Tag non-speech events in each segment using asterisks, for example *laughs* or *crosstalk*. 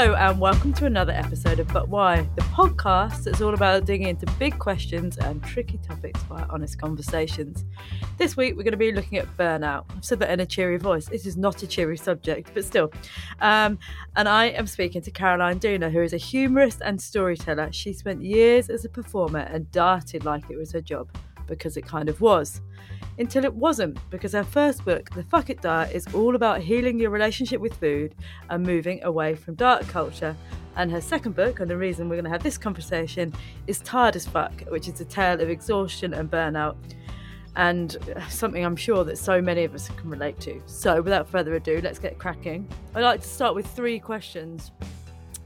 Hello, and welcome to another episode of But Why, the podcast that's all about digging into big questions and tricky topics via honest conversations. This week, we're going to be looking at burnout. I've said that in a cheery voice. This is not a cheery subject, but still. Um, and I am speaking to Caroline Dooner, who is a humorist and storyteller. She spent years as a performer and darted like it was her job because it kind of was. Until it wasn't, because her first book, The Fuck It Diet, is all about healing your relationship with food and moving away from diet culture. And her second book, and the reason we're going to have this conversation, is Tired as Fuck, which is a tale of exhaustion and burnout. And something I'm sure that so many of us can relate to. So, without further ado, let's get cracking. I'd like to start with three questions.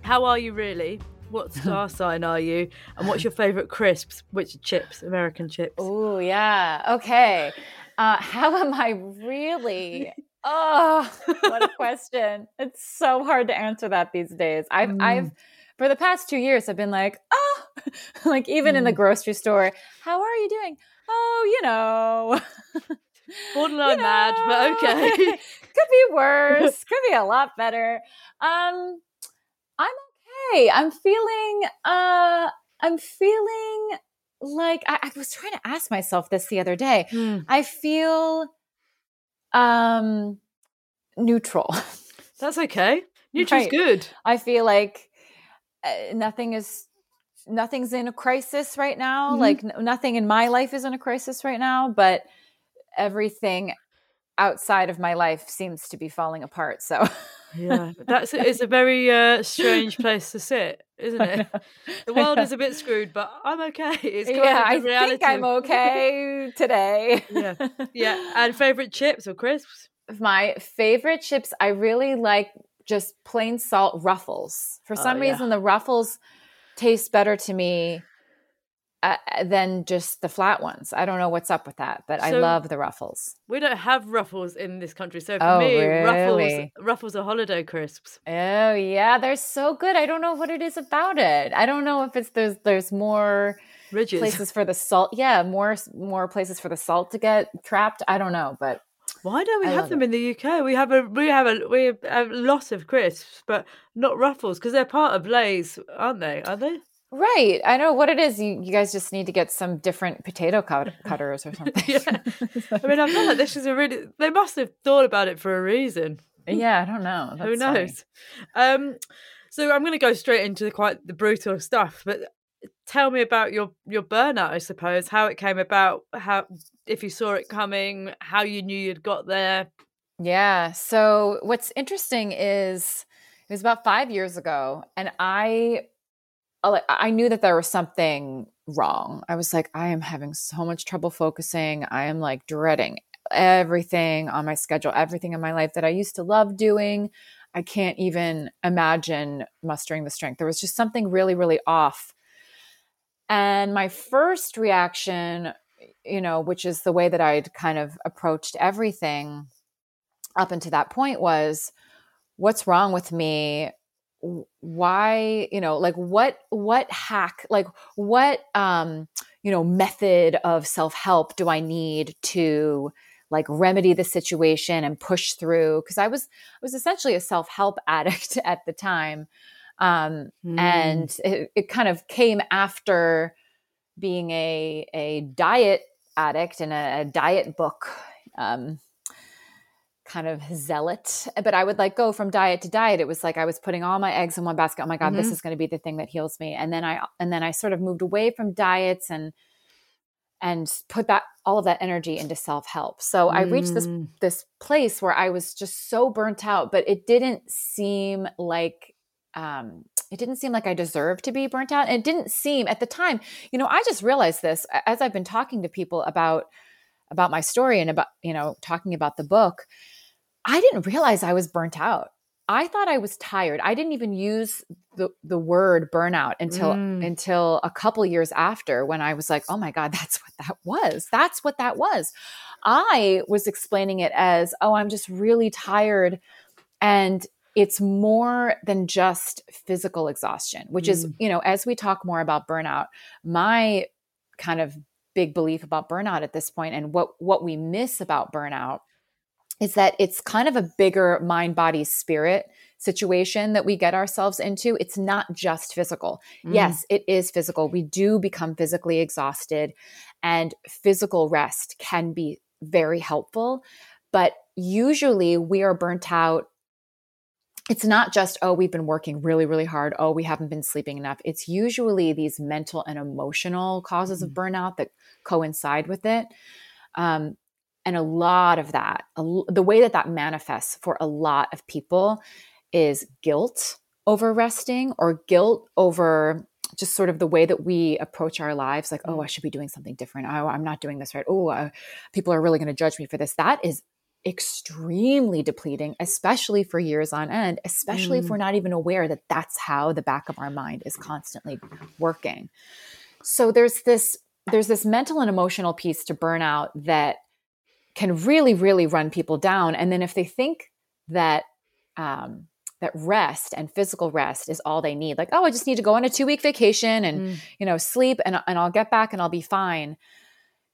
How are you really? What star sign are you? And what's your favourite crisps? Which chips? American chips. Oh, yeah. Okay. Uh, how am I really? Oh, what a *laughs* question. It's so hard to answer that these days. I've, Mm. I've, for the past two years, I've been like, oh, *laughs* like even in the Mm. grocery store, how are you doing? Oh, you know, *laughs* Borderline you mad, but okay. could be worse, could be a lot better. Um, I'm okay. I'm feeling, uh, I'm feeling like I, I was trying to ask myself this the other day. Hmm. I feel um neutral. *laughs* That's okay. Neutral's Right. good. I feel like uh, nothing is nothing's in a crisis right now. Mhm. Like n- nothing in my life is in a crisis right now, but everything outside of my life seems to be falling apart. So *laughs* Yeah, that's it's a very uh, strange place to sit, *laughs* isn't it? The world is a bit screwed, but I'm okay. *laughs* It's yeah, I reality. think I'm *laughs* okay today. Yeah. yeah, and favorite chips or crisps? my favorite chips i really like just plain salt ruffles for some Oh, yeah. reason the ruffles taste better to me uh, than just the flat ones i don't know what's up with that but i love the ruffles We don't have ruffles in this country, so for Oh, me, ruffles really? ruffles are holiday crisps. oh yeah they're so good i don't know what it is about it i don't know if it's there's there's more Ridges. places for the salt yeah more more places for the salt to get trapped i don't know but Why don't we I have them it. in the UK? We have a we have a we have a lot of crisps, but not ruffles because they're part of Lay's, aren't they? Are they? Right. I know what it is. You, you guys just need to get some different potato cut- *laughs* cutters or something. Yeah. *laughs* I mean, I feel like this is a really. They must have thought about it for a reason. yeah, I don't know. *laughs* Who That's funny. knows? Um, so I'm going to go straight into the quite the brutal stuff. But tell me about your your burnout. I suppose how it came about, how if you saw it coming, how you knew you'd got there. Yeah. So what's interesting is it was about five years ago, and I, Oh, I knew that there was something wrong. I was like, I am having so much trouble focusing. I am like dreading everything on my schedule, everything in my life that I used to love doing. I can't even imagine mustering the strength. There was just something really, really off. And my first reaction, you know, which is the way that I'd kind of approached everything up until that point was what's wrong with me why you know like what what hack like what um you know method of self-help do i need to like remedy the situation and push through because i was i was essentially a self-help *laughs* addict at the time um Hmm. and it, it kind of came after being a a diet addict and a, a diet book um, kind of zealot but i would like go from diet to diet it was like i was putting all my eggs in one basket oh my god mm-hmm. this is going to be the thing that heals me and then i and then i sort of moved away from diets and and put that all of that energy into self-help so mm. i reached this mm. this place where i was just so burnt out but it didn't seem like um, it didn't seem like I deserved to be burnt out. And it didn't seem at the time, you know, I just realized this as I've been talking to people about about my story and about, you know, talking about the book. I didn't realize I was burnt out. I thought I was tired. I didn't even use the the word burnout until mm. until a couple years after when I was like, "Oh my god, *laughs* that's what that was. That's what that was." I was explaining it as, "Oh, I'm just really tired." And it's more than just physical exhaustion, which mm. is, you know, as we talk more about burnout, my kind of big belief about burnout at this point and what what we miss about burnout is that it's kind of a bigger mind body spirit situation that we get ourselves into it's not just physical mm. yes it is physical we do become physically exhausted and physical rest can be very helpful but usually we are burnt out it's not just, oh, we've been working really, really hard. Oh, we haven't been sleeping enough. It's usually these mental and emotional causes mm-hmm. of burnout that coincide with it. Um, and a lot of that, a, the way that that manifests for a lot of people is guilt over resting or guilt over just sort of the way that we approach our lives like oh i should be doing something different oh i'm not doing this right oh uh, people are really going to judge me for this that is extremely depleting, especially for years on end, especially mm. if we're not even aware that that's how the back of our mind is constantly working. So there's this there's this mental and emotional piece to burnout that can really really run people down and then if they think that um, that rest and physical rest is all they need like oh i just need to go on a two week vacation and mm. you know sleep and, and i'll get back and i'll be fine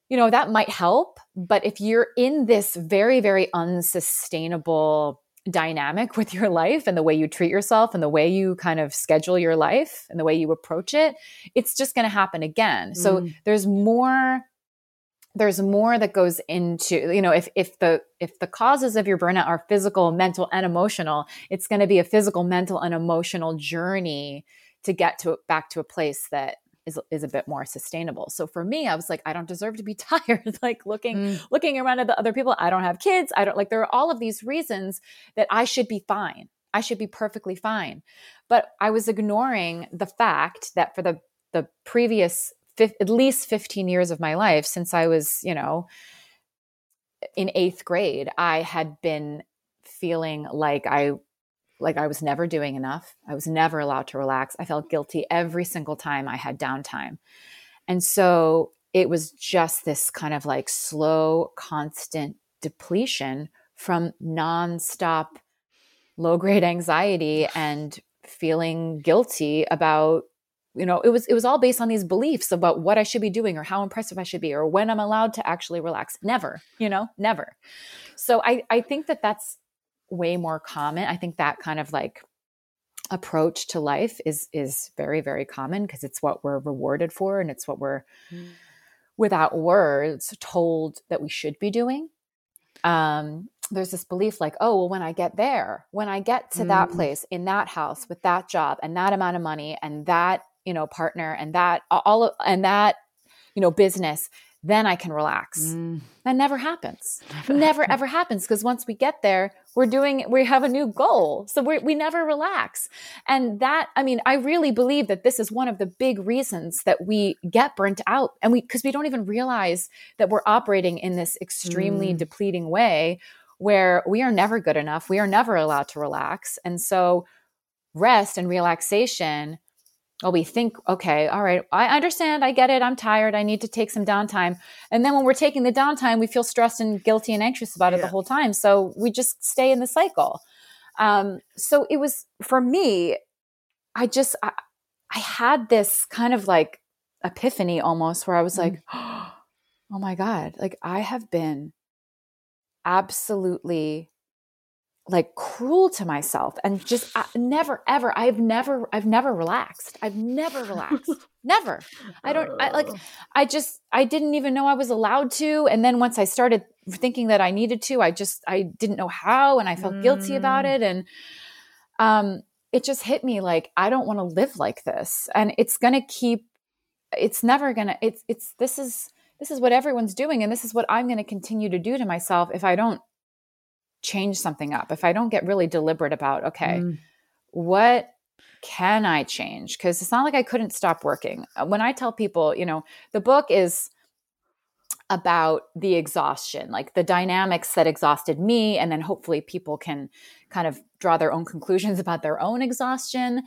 you know, that might help. But if you're in this very, very unsustainable dynamic with your life and the way you treat yourself and the way you kind of schedule your life and the way you approach it, it's just going to happen again. Mm. So there's more there's more that goes into you know if if the if the causes of your burnout are physical mental and emotional it's going to be a physical mental and emotional journey to get to back to a place that is is a bit more sustainable. So for me, I was like, I don't deserve to be *laughs* tired. like looking mm. looking around at the other people, I don't have kids. I don't like there are all of these reasons that I should be fine. I should be perfectly fine. But I was ignoring the fact that for the the previous at least 15 years of my life since I was, you know, in 8th grade, I had been feeling like I like I was never doing enough. I was never allowed to relax. I felt guilty every single time I had downtime. And so it was just this kind of like slow, constant depletion from nonstop low grade anxiety and feeling guilty about you know it was it was all based on these beliefs about what i should be doing or how impressive i should be or when i'm allowed to actually relax never you know never so i i think that that's way more common. I think that kind of like approach to life is is very very common because it's what we're rewarded for and it's what we're mm. without words told that we should be doing. Um there's this belief like, oh, well, when I get there, when I get to mm. that place in that house with that job and that amount of money and that, you know, partner and that all of, and that, you know, business, then I can relax. Mm. That never happens. Never, never ever happens because once we get there, we're doing, we have a new goal. So we we never relax. And that, I mean, I really believe that this is one of the big reasons that we get burnt out and we, because we don't even realize that we're operating in this extremely mm. depleting way where we are never good enough. We are never allowed to relax. And so rest and relaxation well, we think, okay, all right, I understand, I get it, I'm tired, I need to take some downtime. And then when we're taking the downtime, we feel stressed and guilty and anxious about it the whole time. So we just stay in the cycle. Um, so it was for me, I just, I, I, had this kind of like epiphany almost where I was mm-hmm. like, *gasps* oh my God, like I have been absolutely like cruel to myself and just I, never ever i've never i've never relaxed. I've never relaxed. *laughs* Never. I don't i like i just i didn't even know i was allowed to. And then once i started thinking that i needed to i just i didn't know how and i felt mm. guilty about mm. it. And um it just hit me like i don't want to live like this. And it's going to keep it's never going to it's it's this is this is what everyone's doing and this is what i'm going to continue to do to myself if i don't change something up, if I don't get really deliberate about, okay, mm. what can I change? Because it's not like I couldn't stop working. Uh, when I tell people, you know, the book is about the exhaustion, like the dynamics that exhausted me, and then hopefully people can kind of draw their own conclusions *laughs* about their own exhaustion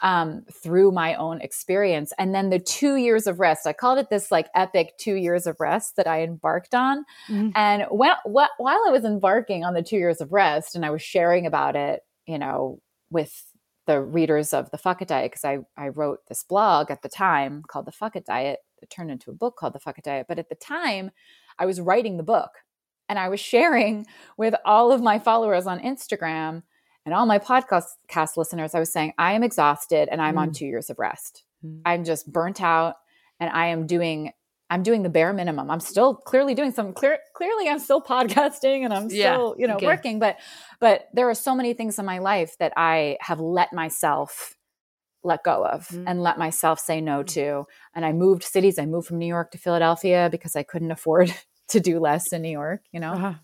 um, through my own experience. And then the two years of rest, I called it this like epic two years of rest that I embarked on. Mm-hmm. And when, wh- while I was embarking on the two years of rest and I was sharing about it, you know, with the readers of the Fuck It Diet, because I, I wrote this blog at the time called The Fuck It Diet. It turned into a book called The Fuck It Diet. But at the time, I was writing the book and I was sharing *laughs* with all of my followers on Instagram and all my podcast cast listeners, I was saying, I am exhausted and I'm mm. on two years of rest. Mm. I'm just burnt out and I am doing I'm doing the bare minimum. I'm still clearly doing some clear clearly I'm still *laughs* podcasting and I'm still, yeah, you know, okay. working, but but there are so many things in my life that I have let myself let go of mm. and let myself say no mm. to. And I moved cities. I moved from New York to Philadelphia because I couldn't afford *laughs* to do less in New York, you know. Uh-huh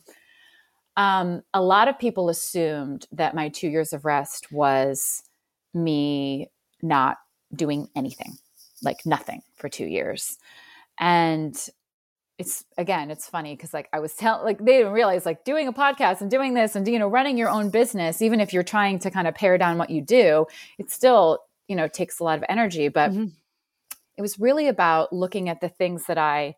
um, a lot of people assumed that my two years of rest was me not doing anything, like nothing for two years. And it's again, it's funny because like I was telling, like they didn't realize like doing a podcast and doing this and you know running your own business, even if you're trying to kind of pare down what you do, it still you know takes a lot of energy. But mm-hmm. it was really about looking at the things that I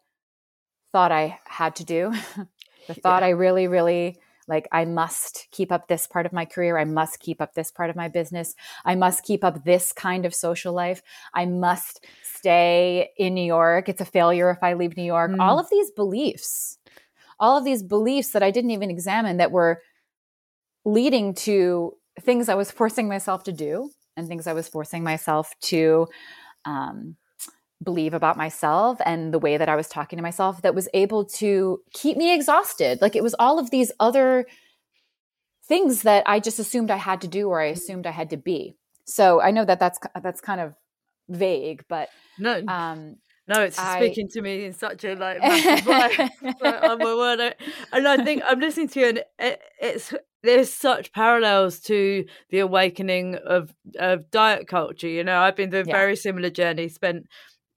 thought I had to do *laughs* the thought yeah. I really, really like, I must keep up this part of my career. I must keep up this part of my business. I must keep up this kind of social life. I must stay in New York. It's a failure if I leave New York. Mm. All of these beliefs, all of these beliefs that I didn't even examine that were leading to things I was forcing myself to do and things I was forcing myself to um, believe about myself and the way that I was talking to myself that was able to keep me exhausted. Like it was all of these other things that I just assumed I had to do or I assumed I had to be. So I know that that's that's kind of vague, but no, um, no, it's I, speaking to me in such a like massive way. like, my word, and I think I'm listening to you, and it, it's there's such parallels to the awakening of of diet culture. You know, I've been through a yeah. very similar journey. Spent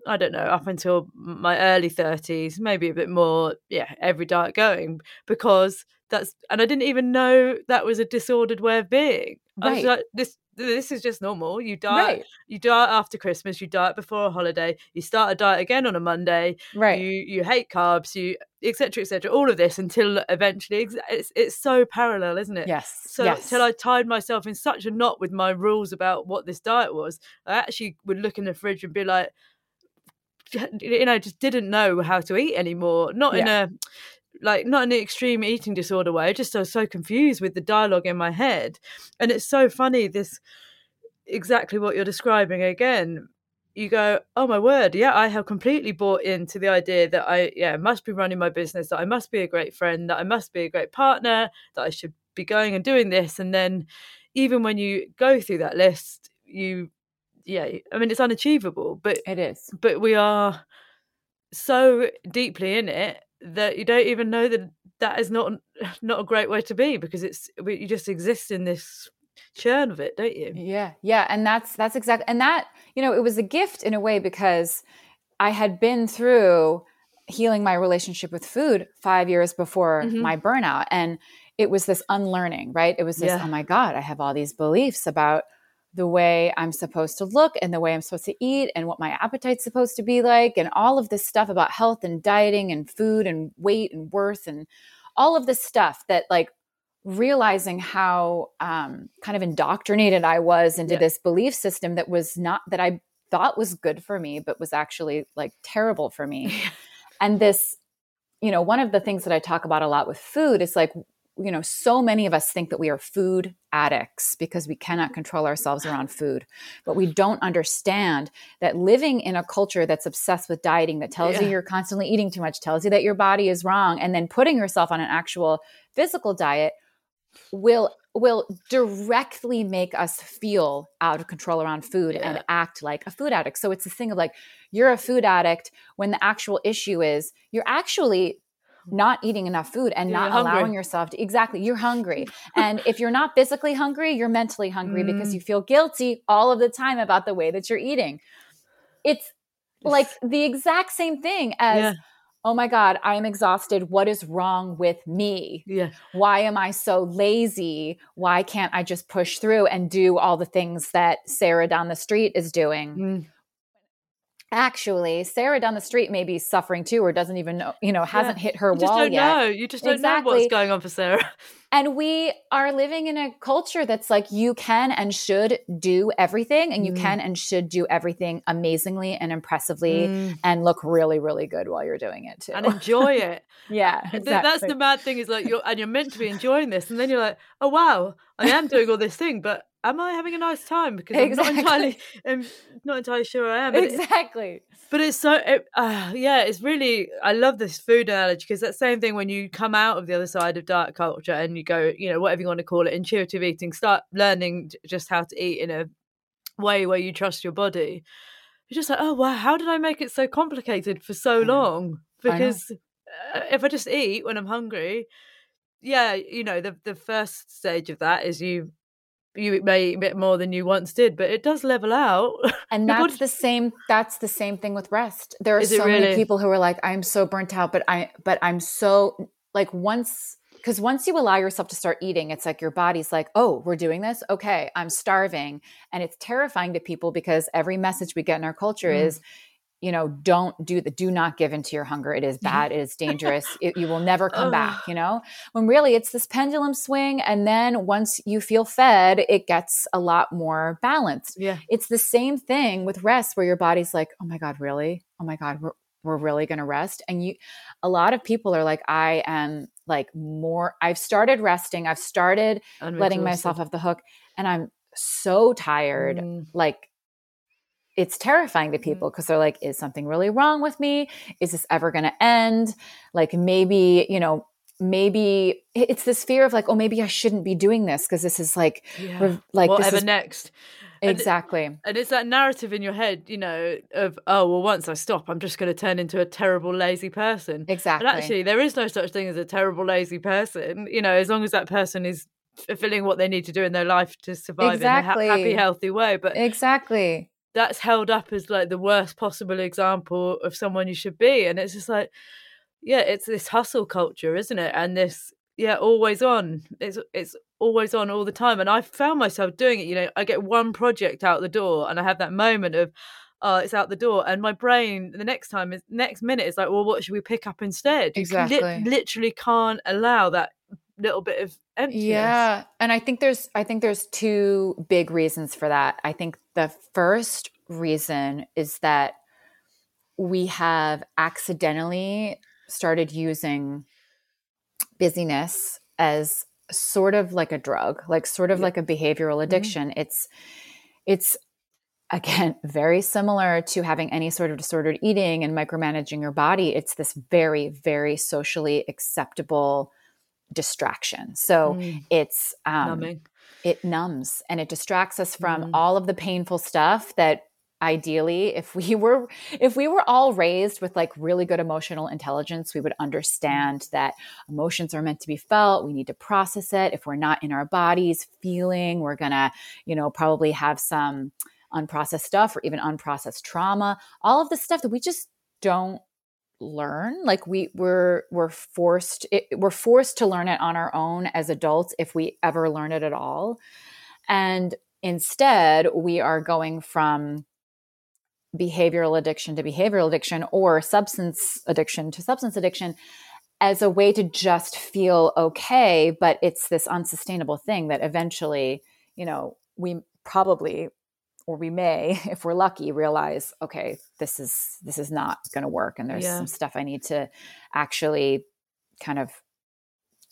I don't know, up until my early 30s, maybe a bit more, yeah, every diet going because that's, and I didn't even know that was a disordered way of being. Right. I was like, this, this is just normal. You diet, right. you diet after Christmas, you diet before a holiday, you start a diet again on a Monday. Right. You, you hate carbs, you, etc. etc. all of this until eventually it's, it's so parallel, isn't it? Yes. So yes. I tied myself in such a knot with my rules about what this diet was, I actually would look in the fridge and be like, you know just didn't know how to eat anymore not yeah. in a like not in the extreme eating disorder way just I was so confused with the dialogue in my head. And it's so funny this exactly what you're describing again. You go oh my word yeah i have completely bought into the idea that i yeah must be running my business that i must be a great friend that i must be a great partner that i should be going and doing this. And then even when you go through that list you yeah i mean it's unachievable but it is but we are so deeply in it that you don't even know that that is not *sighs* not a great way to be because it's you just exist in this churn of it don't you yeah yeah and that's that's exactly and that you know it was a gift in a way because i had been through healing my relationship with food five years before mm-hmm. my burnout and it was this unlearning right it was this yeah. oh my god i have all these beliefs about the way I'm supposed to look and the way I'm supposed to eat and what my appetite's supposed to be like and all of this stuff about health and dieting and food and weight and worth and all of this stuff that like realizing how um, kind of indoctrinated I was into yeah. this belief system that was not that I thought was good for me but was actually like terrible for me. *laughs* and this you know one of the things that I talk about a lot with food is like you know, so many of us think that we are food addicts because we cannot control ourselves around food. But we don't understand that living in a culture that's obsessed with dieting, that tells Yeah. you you're constantly eating too much, tells you that your body is wrong, and then putting yourself on an actual physical diet will will directly make us feel out of control around food Yeah. and act like a food addict. So it's this thing of like you're a food addict when the actual issue is you're actually not eating enough food and not you're hungry. allowing yourself to exactly you're hungry and if you're not physically hungry you're mentally hungry because Mm. you feel guilty all of the time about the way that you're eating it's like the exact same thing as Yeah. oh my god i am exhausted what is wrong with me Yeah. why am I so lazy? Why can't I just push through and do all the things that Sarah down the street is doing? Mm. Actually, Sarah down the street may be suffering too, or doesn't even know, you know, hasn't hit her You just wall don't yet. know. You just don't know what's going on for Sarah. *laughs* And we are living in a culture that's like you can and should do everything, and you Mm. can and should do everything amazingly and impressively Mm. and look really, really good while you're doing it too. And enjoy it. *laughs* yeah, Th- That's the mad thing is like you're and you're meant to be enjoying this, and then you're like, oh wow, I am doing all this thing, but am I having a nice time? Because I'm *laughs* Exactly. not entirely, I'm not entirely sure I am. Exactly. But it's so, it, uh, yeah, it's really. I love this food analogy because that same thing when you come out of the other side of diet culture and you go, you know, whatever you want to call it, intuitive eating, start learning just how to eat in a way where you trust your body. You're just like, oh wow, how did I make it so complicated for so long? Because uh, if I just eat when I'm hungry, yeah, you know, the the first stage of that is you you may eat a bit more than you once did, but it does level out. And *laughs* that's body- the same that's the same thing with rest. There are Is so many people who are like I'm so burnt out but I but I'm so like once cuz once you allow yourself to start eating it's like your body's like oh we're doing this okay I'm starving and it's terrifying to people because every message we get in our culture Mm. is you know don't do the do not give into your hunger. It is bad. It is dangerous. It, you will never come *laughs* back you know? When really it's this pendulum swing and then once you feel fed it gets a lot more balanced. Yeah. it's the same thing with rest where your body's like oh my god really? Oh my god we're, we're really going to rest? And you a lot of people are like i am like more i've started resting. I've started letting myself off the hook and i'm so tired Mm. like it's terrifying to Mhm. people because they're like is something really wrong with me is this ever going to end like maybe you know maybe it's this fear of like oh maybe i shouldn't be doing this because this is like Yeah. rev- like this Whatever is next. And- exactly And it's that narrative in your head, you know, of oh well, once I stop, I'm just going to turn into a terrible lazy person. exactly But actually, there is no such thing as a terrible lazy person. You know, as long as that person is fulfilling what they need to do in their life to survive in a Exactly. ha- happy, healthy way. But exactly that's held up as like the worst possible example of someone you should be, and it's just like, yeah, it's this hustle culture, isn't it? And this, yeah, always on. It's it's always on all the time, and I found myself doing it. You know, I get one project out the door, and I have that moment of. Oh, it's out the door, and my brain the next time is next minute is like, well, what should we pick up instead? Exactly. literally can't allow that little bit of emptiness. Yeah, and I think there's I think there's two big reasons for that. I think the first reason is that we have accidentally started using busyness as sort of like a drug, like sort of Yeah. like a behavioral mm-hmm. addiction. It's it's again *laughs* very similar to having any sort of disordered eating and micromanaging your body. It's this very very socially acceptable distraction. So Mm, it's um, numbing. it numbs and it distracts us from Mhm. all of the painful stuff that ideally if we *laughs* were if we were all raised with like really good emotional intelligence we would understand that emotions are meant to be felt we need to process it if we're not in our bodies feeling we're gonna you know probably have some unprocessed stuff or even unprocessed trauma all of the stuff that we just don't learn like we we're we're forced it, we're forced to learn it on our own as adults if we ever learn it at all. And instead we are going from behavioral addiction to behavioral addiction or substance addiction to substance addiction as a way to just feel okay but it's this unsustainable thing that eventually you know we probably or we may *laughs* if we're lucky realize okay this is this is not going to work and there's Yeah. some stuff i need to actually kind of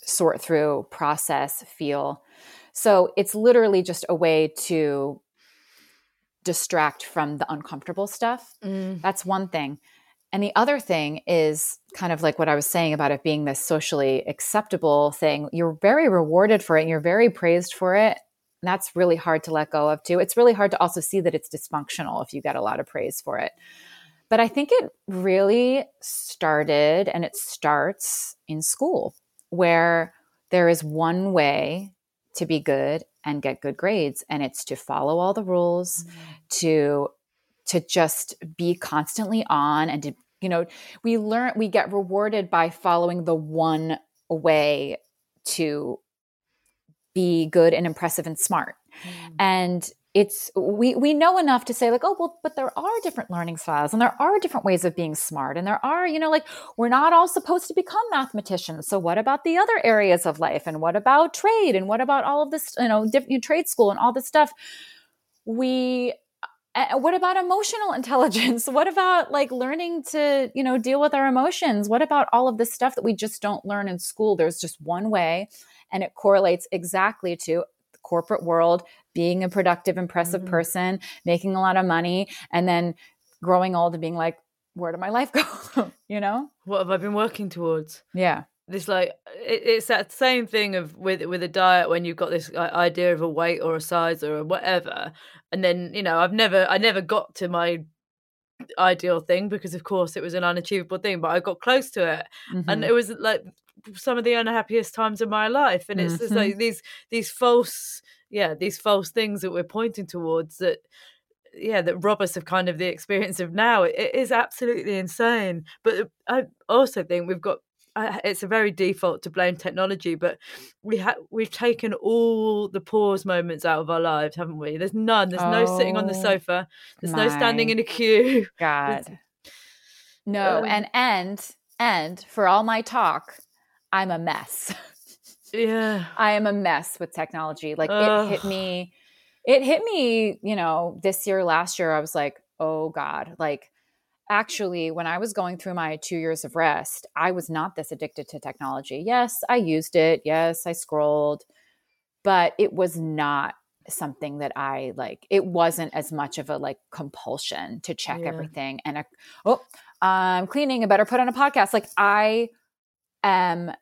sort through, process, feel. So it's literally just a way to distract from the uncomfortable stuff. Mm. That's one thing. And the other thing is kind of like what I was saying about it being this socially acceptable thing. You're very rewarded for it, and you're very praised for it. That's really hard to let go of, too. It's really hard to also see that it's dysfunctional if you get a lot of praise for it. But I think it really started and it starts in school, where there is one way to be good and get good grades, and it's to follow all the rules, mm-hmm. to to just be constantly on and to you know we learn we get rewarded by following the one way to be good and impressive and smart. Mm. and it's we we know enough to say like oh well but there are different learning styles and there are different ways of being smart and there are you know like we're not all supposed to become mathematicians. So what about the other areas of life? And what about trade? And what about all of this you know different trade school and all this stuff? We uh, what about emotional *laughs* intelligence? What about like learning to you know deal with our emotions? What about all of this stuff that we just don't learn in school? There's just one way and it correlates exactly to the corporate world being a productive impressive mm-hmm. person making a lot of money and then growing old and being like where did my life go? *laughs* You know? What have i been working towards? Yeah. This like it, it's that same thing of with with a diet when you've got this idea of a weight or a size or whatever and then you know i've never i never got to my ideal thing because of course it was an unachievable thing but i got close to it. Mm-hmm. and it was like some of the unhappiest times of my life and it's mm-hmm. just like these these false yeah these false things that we're pointing towards that yeah that rob us of kind of the experience of now it, it is absolutely insane but i also think we've got it's a very default to blame technology, but we have we've taken all the pause moments out of our lives, haven't we? There's none. There's oh, no sitting on the oh sofa. There's no standing in a queue. *laughs* God. no, um, and and and for all my talk, I'm a mess. *laughs* yeah. I am a mess with technology. Like it hit me it hit me, you know, this year, last year, I was like, oh God, like actually, when I was going through my two years of rest, I was not this addicted to technology. Yes, I used it. Yes, I scrolled, but it was not something that I like. It wasn't as much of a like compulsion to check yeah. everything. And a, oh, I'm cleaning. I better put on a podcast. Like I am,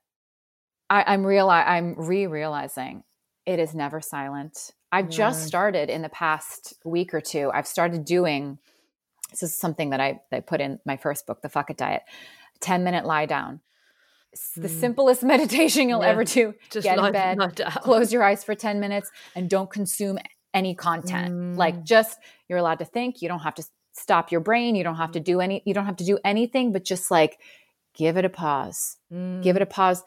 I, I'm real. I'm re-realizing it is never silent. I've yeah. just started in the past week or two. I've started doing this is something that I, I put in my first book, The Fuck It Diet 10 minute lie down. It's the mm. simplest *laughs* meditation you'll yeah. ever do. Just Get in bed, close your eyes for 10 minutes, and don't consume any content. Mm. Like, just you're allowed to think. You don't have to stop your brain. You don't have to do any, you don't have to do anything, but just like give it a pause. Mm. Give it a pause.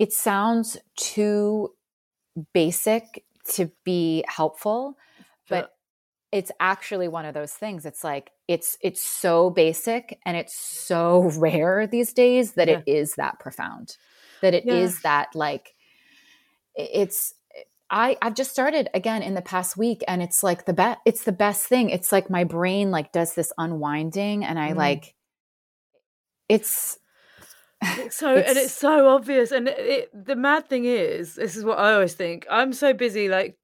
It sounds too basic to be helpful, but it's actually one of those things it's like it's it's so basic and it's so *laughs* rare these days that yeah. it is that profound that it yeah. is that like it's i i've just started again in the past week and it's like the best it's the best thing it's like my brain like does this unwinding and i mm. like it's *laughs* so it's, and it's so obvious and it, it, the mad thing is this is what i always think i'm so busy like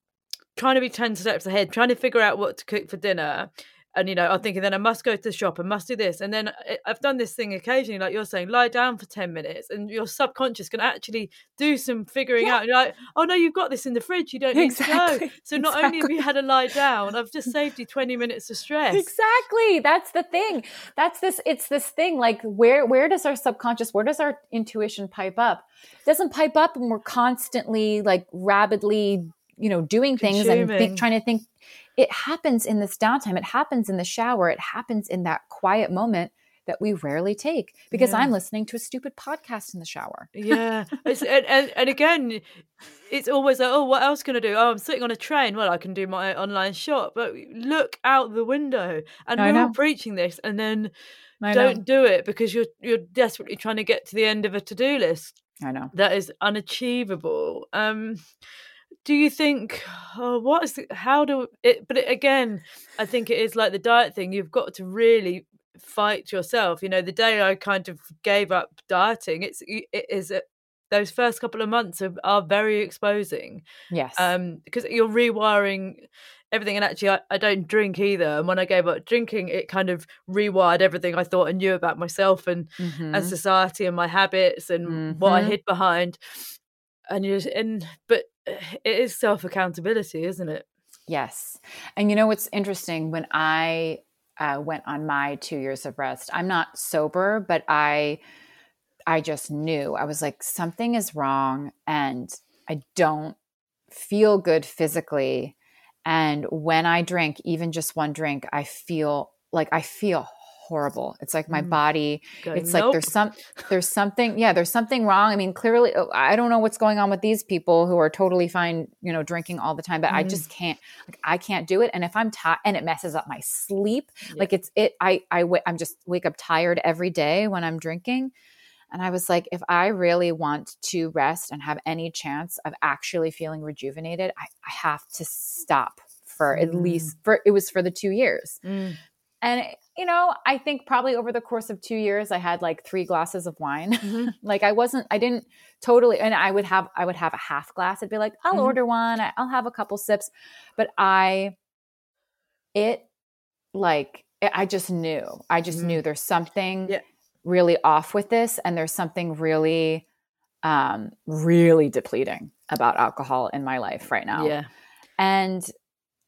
trying to be 10 steps ahead, trying to figure out what to cook for dinner. And, you know, I'm thinking then I must go to the shop and must do this. And then eh, I've done this thing occasionally, like you're saying, lie down for 10 minutes and your subconscious can actually do some figuring yeah. out. And you're like, oh, no, you've got this in the fridge. You don't need exactly. to go. So not exactly. only have you had a lie down, I've just saved you 20 minutes of stress. Exactly. That's the thing. That's this, it's this thing like where, where does our subconscious, where does our intuition pipe up? It doesn't pipe up when we're constantly like rapidly you know doing things Consuming. and think, trying to think it happens in this downtime it happens in the shower it happens in that quiet moment that we rarely take because yeah. I'm listening to a stupid podcast in the shower. yeah. and, and, and, again, it's always like, oh, what else can I do? Oh, I'm sitting on a train. Well, I can do my online shop. But look out the window. And we're all preaching this and then don't do it because you're you're desperately trying to get to the end of a to-do list. I know. That is unachievable. Um do you think oh, what is the, how do it but it, again i think it is like the diet thing you've got to really fight yourself you know the day i kind of gave up dieting it's it is a, those first couple of months are, are very exposing. Yes. Um, because you're rewiring everything. And actually, I, I don't drink either. And when I gave up drinking, it kind of rewired everything I thought I knew about myself and Mhm. and society and my habits and what I Mhm. hid behind. And you and but *sighs* it is self accountability, isn't it? Yes. And you know what's interesting? When I uh, went on my two years of rest, I'm not sober, but I, I just knew I was like something is wrong, and I don't feel good physically. And when I drink, even just one drink, I feel like I feel horrible. It's like my Mm. body it's like "Nope." there's some there's something yeah there's something wrong i mean clearly oh, i don't know what's going on with these people who are totally fine you know drinking all the time but i Mhm. just can't like i can't do it and if i'm tired and it messes up my sleep Yeah. like it's it i i w- i'm just wake up tired every day when i'm drinking and i was like if i really want to rest and have any chance of actually feeling rejuvenated i, I have to stop for at Mm. least for it was for the two years Mm. And you know, I think probably over the course of two years, I had like three glasses of wine. Mhm. *laughs* like I wasn't, I didn't totally, and I would have, I would have a half glass. I'd be like, I'll Mhm. order one. I'll have a couple sips, but I, it like I- just knew, I just Mhm. knew there's something Yeah. really off with this, and there's something really, um, really depleting about alcohol in my life right now Yeah. and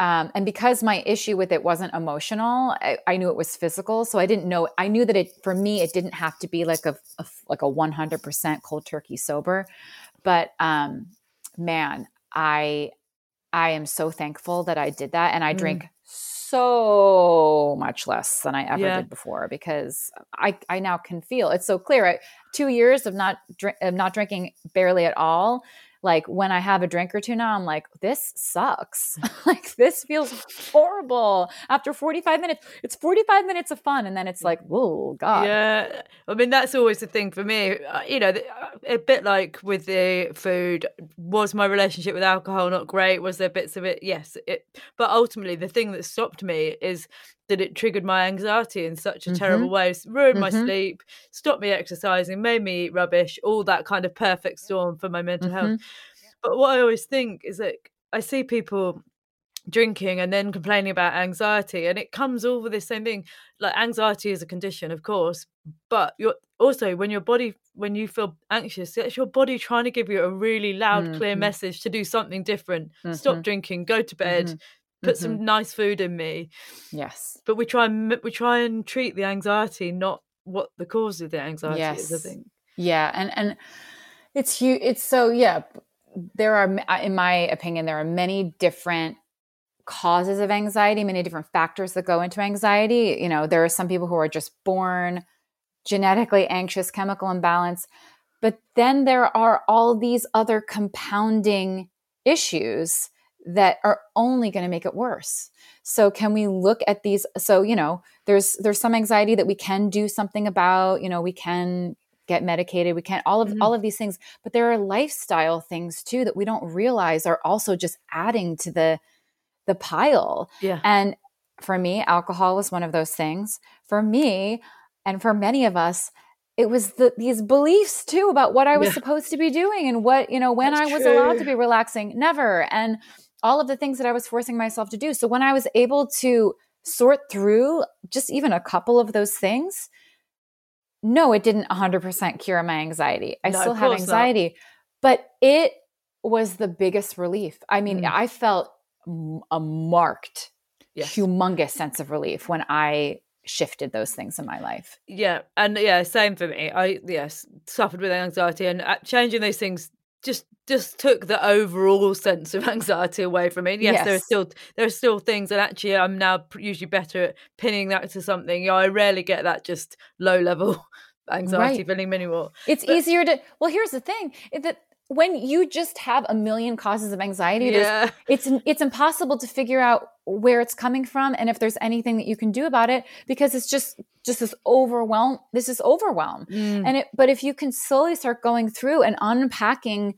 um, and because my issue with it wasn't emotional I, I knew it was physical so i didn't know i knew that it for me it didn't have to be like a, a like a 100% cold turkey sober but um man i i am so thankful that i did that and i Mm. drink so much less than i ever Yeah. did before because i i now can feel it's so clear I, two years of not drink of not drinking barely at all like when I have a drink or two now, I'm like, this sucks. *laughs* like this feels horrible. After 45 minutes, it's 45 minutes of fun, and then it's like, oh god. Yeah, I mean that's always the thing for me. Uh, You know, uh, a bit like with the food. Was my relationship with alcohol not great? Was there bits of it? Yes, it. But ultimately, the thing that stopped me is that it triggered my anxiety in such a terrible way, ruined my Mhm. sleep, stopped me exercising, made me eat rubbish, all that kind of perfect storm for my mental health. But what I always think is that I see people drinking and then complaining about anxiety and it comes all with the same thing like anxiety is a condition of course but you're also when your body when you feel anxious it's your body trying to give you a really loud clear Mhm. message to do something different stop Mhm. drinking go to bed Mhm. put some nice food in me Yes. but we try and we try and treat the anxiety not what the cause of the anxiety is i think Yeah, and and it's huge. It's so yeah. There are, uh, in my opinion, there are many different causes of anxiety, many different factors that go into anxiety. You know, there are some people who are just born genetically anxious, chemical imbalance, but then there are all these other compounding issues that are only going to make it worse. So can we look at these so you know there's there's some anxiety that we can do something about, you know, we can get medicated, we can't all of Mhm. all of these things, but there are lifestyle things too that we don't realize are also just adding to the the pile. yeah And for me, alcohol was one of those things. For me, and for many of us, it was the, these beliefs too about what I was Yeah. supposed to be doing and what, you know, when That's I was allowed to be relaxing, never. And all of the things that I was forcing myself to do. So when I was able to sort through just even a couple of those things, no, it didn't 100% cure my anxiety. I No, still have course not. anxiety, but it was the biggest relief. I mean, Mm. I felt a marked Yes. humongous sense of relief when I shifted those things in my life. Yeah, and yeah, same for me. I yes suffered with anxiety, and uh, changing those things just just took the overall sense of anxiety away from me. And yes, there are still there are still things, and actually, I'm now usually better at pinning that to something. You know, I rarely get that just low level *laughs* anxiety Right. feeling anymore. It's But- easier to well, here's the thing, that when you just have a million causes of anxiety, Yeah, *laughs* it's it's impossible to figure out where it's coming from and if there's anything that you can do about it because it's just just this overwhelm this is overwhelm. Mm. and it but if you can slowly start going through and unpacking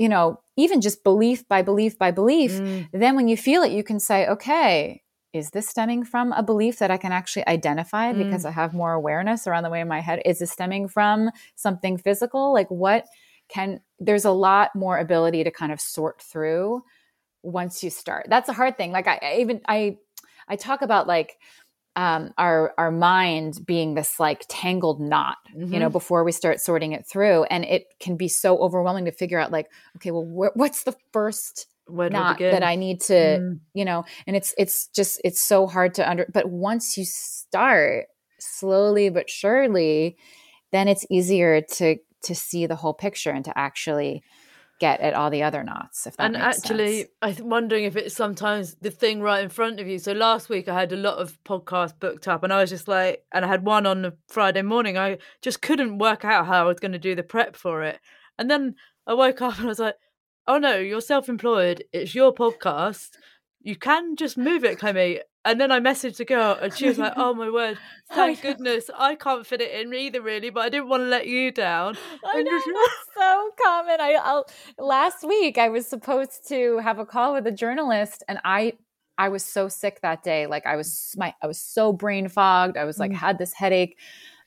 you know even just belief by belief by belief Mm. then when you feel it you can say okay is this stemming from a belief that i can actually identify because i have more awareness around the way in my head? Is this stemming from something physical? Like what can there's a lot more ability to kind of sort through once you start. That's a hard thing. Like I, I even I I talk about like um, our our mind being this like tangled knot, mm-hmm. you know, mm-hmm. before we start sorting it through, and it can be so overwhelming to figure out like, okay, well, wh- what's the first Where knot that I need to, mm. you know, and it's it's just it's so hard to under. But once you start slowly but surely, then it's easier to to see the whole picture and to actually get at all the other knots. If that and actually, sense. I'm wondering if it's sometimes the thing right in front of you. So last week I had a lot of podcasts booked up, and I was just like, and I had one on the Friday morning. I just couldn't work out how I was going to do the prep for it, and then I woke up and I was like, oh no, you're self-employed. It's your podcast. You can just move it, Clemmie. And then I messaged the girl, and she was like, "Oh my word! *laughs* Thank goodness I can't fit it in either, really. But I didn't want to let you down." I know that's so common. I I'll, last week I was supposed to have a call with a journalist, and I I was so sick that day. Like I was my I was so brain fogged. I was like mm. had this headache.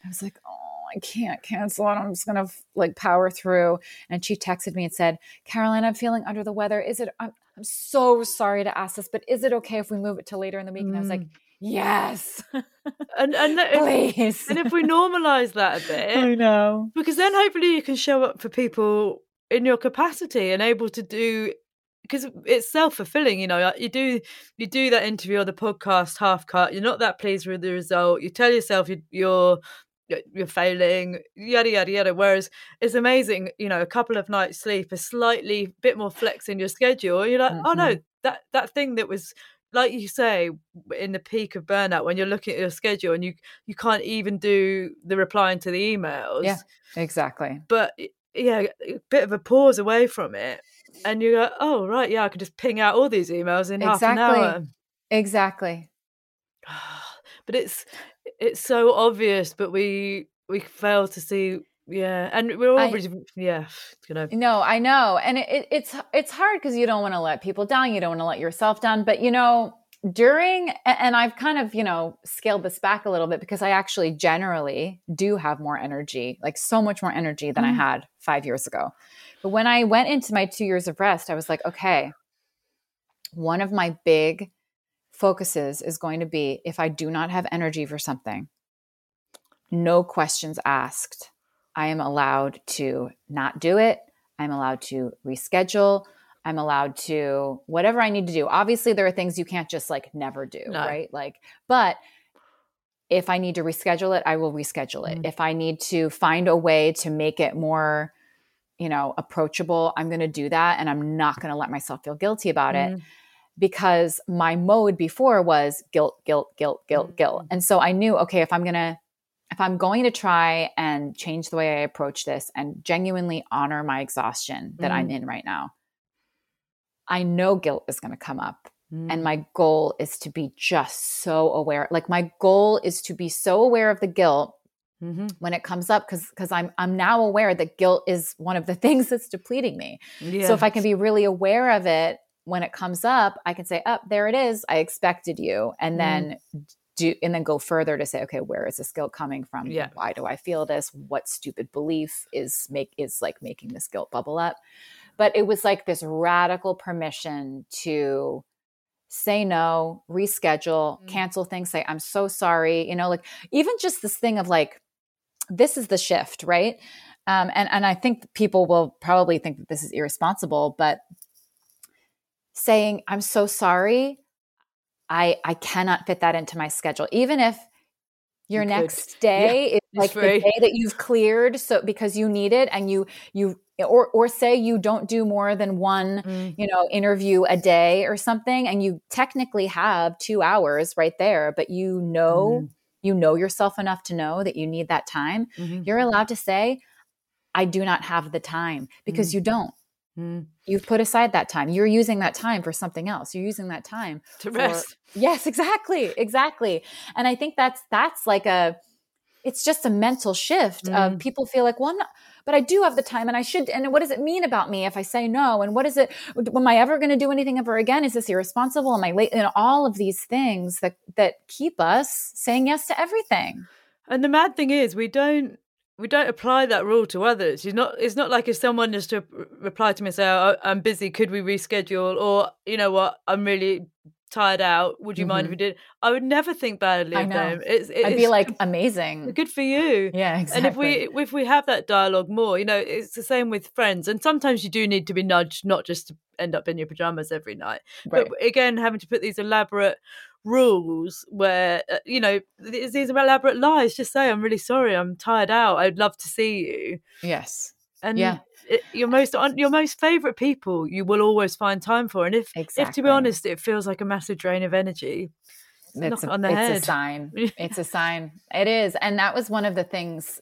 I was like, "Oh, I can't cancel it. I'm just gonna like power through." And she texted me and said, "Caroline, I'm feeling under the weather. Is it?" I'm, I'm so sorry to ask this, but is it okay if we move it to later in the week? And I was like, mm. yes. *laughs* and and if, *laughs* please. and if we normalize that a *laughs* bit, I know. Because then hopefully you can show up for people in your capacity and able to do because it's self-fulfilling you know you do you do that interview or the podcast half cut you're not that pleased with the result you tell yourself you're you're failing, yada yada yada. Whereas it's amazing, you know, a couple of nights sleep, a slightly bit more flex in your schedule. You're like, mm-hmm. oh no, mm-hmm. that that thing that was like you say in the peak of burnout when you're looking at your schedule and you you can't even do the replying to the emails. Yeah, exactly. But yeah, a bit of a pause away from it, and you go, oh right, yeah, I can just ping out all these emails in exactly. half an hour. Exactly. *sighs* but it's it's so obvious, but we we fail to see. Yeah, and we're always yeah, you know. No, I know, and it, it, it's it's hard because you don't want to let people down, you don't want to let yourself down, but you know, during and I've kind of you know scaled this back a little bit because I actually generally do have more energy, like so much more energy than mm. I had five years ago. But when I went into my two years of rest, I was like, okay, one of my big focuses is going to be if I do not have energy for something, no questions asked. I am allowed to not do it. I'm allowed to reschedule. I'm allowed to whatever I need to do. Obviously, there are things you can't just like never do, no. right? Like, but if I need to reschedule it, I will reschedule it. Mm. If I need to find a way to make it more, you know, approachable, I'm going to do that. And I'm not going to let myself feel guilty about mm. it because my mode before was guilt, guilt, guilt, guilt, guilt. And so I knew, okay, if I'm going to if I'm going to try and change the way I approach this and genuinely honor my exhaustion that mm-hmm. I'm in right now, I know guilt is going to come up. Mm-hmm. And my goal is to be just so aware. Like my goal is to be so aware of the guilt Mm-hmm. when it comes up because because I'm I'm now aware that guilt is one of the *laughs* things that's depleting me. Yes. So if I can be really aware of it when it comes up, I can say, "Up, oh, there it is. I expected you," and mm. then do and then go further to say, "Okay, where is this guilt coming from? Yeah. Why do I feel this? What stupid belief is make is like making this guilt bubble up?" But it was like this radical permission to say no, reschedule, mm. cancel things, say, I'm so sorry. You know, like even just this thing of like, this is the shift, right? Um, and and I think people will probably think that this is irresponsible, but saying, I'm so sorry. I I cannot fit that into my schedule. Even if your you next could. day yeah, is like the day that you've cleared so because you need it and you you or or say you don't do more than one mm. you know interview a day or something and you technically have 2 hours right there but you know mm. you know yourself enough to know that you need that time mm-hmm. you're allowed to say I do not have the time because mm. you don't Mm. You've put aside that time. You're using that time for something else. You're using that time to rest. yes, exactly. Exactly. And I think that's that's like a it's just a mental shift mm. of people feel like, well, not, but I do have the time and I should. And what does it mean about me if I say no? And what is it? Am I ever going to do anything ever again? Is this irresponsible? Am I late? And all of these things that, that keep us saying yes to everything. And the mad thing is, we don't we don't apply that rule to others. You're not. It's not like if someone just to reply to me and say, oh, "I'm busy. Could we reschedule?" Or you know what, I'm really tired out. Would you mm-hmm. mind if we did? I would never think badly of them. It's, it's, I'd be like, amazing. Good for you. Yeah, exactly. And if we if we have that dialogue more, you know, it's the same with friends. And sometimes you do need to be nudged, not just to end up in your pajamas every night. Right. But again, having to put these elaborate rules where uh, you know these, these elaborate lies just say i'm really sorry i'm tired out i'd love to see you. Yes. And yeah. it, your most your most favorite people you will always find time for and if exactly. if to be honest it feels like a massive drain of energy it's, a, it's head. a sign *laughs* it's a sign. It is and that was one of the things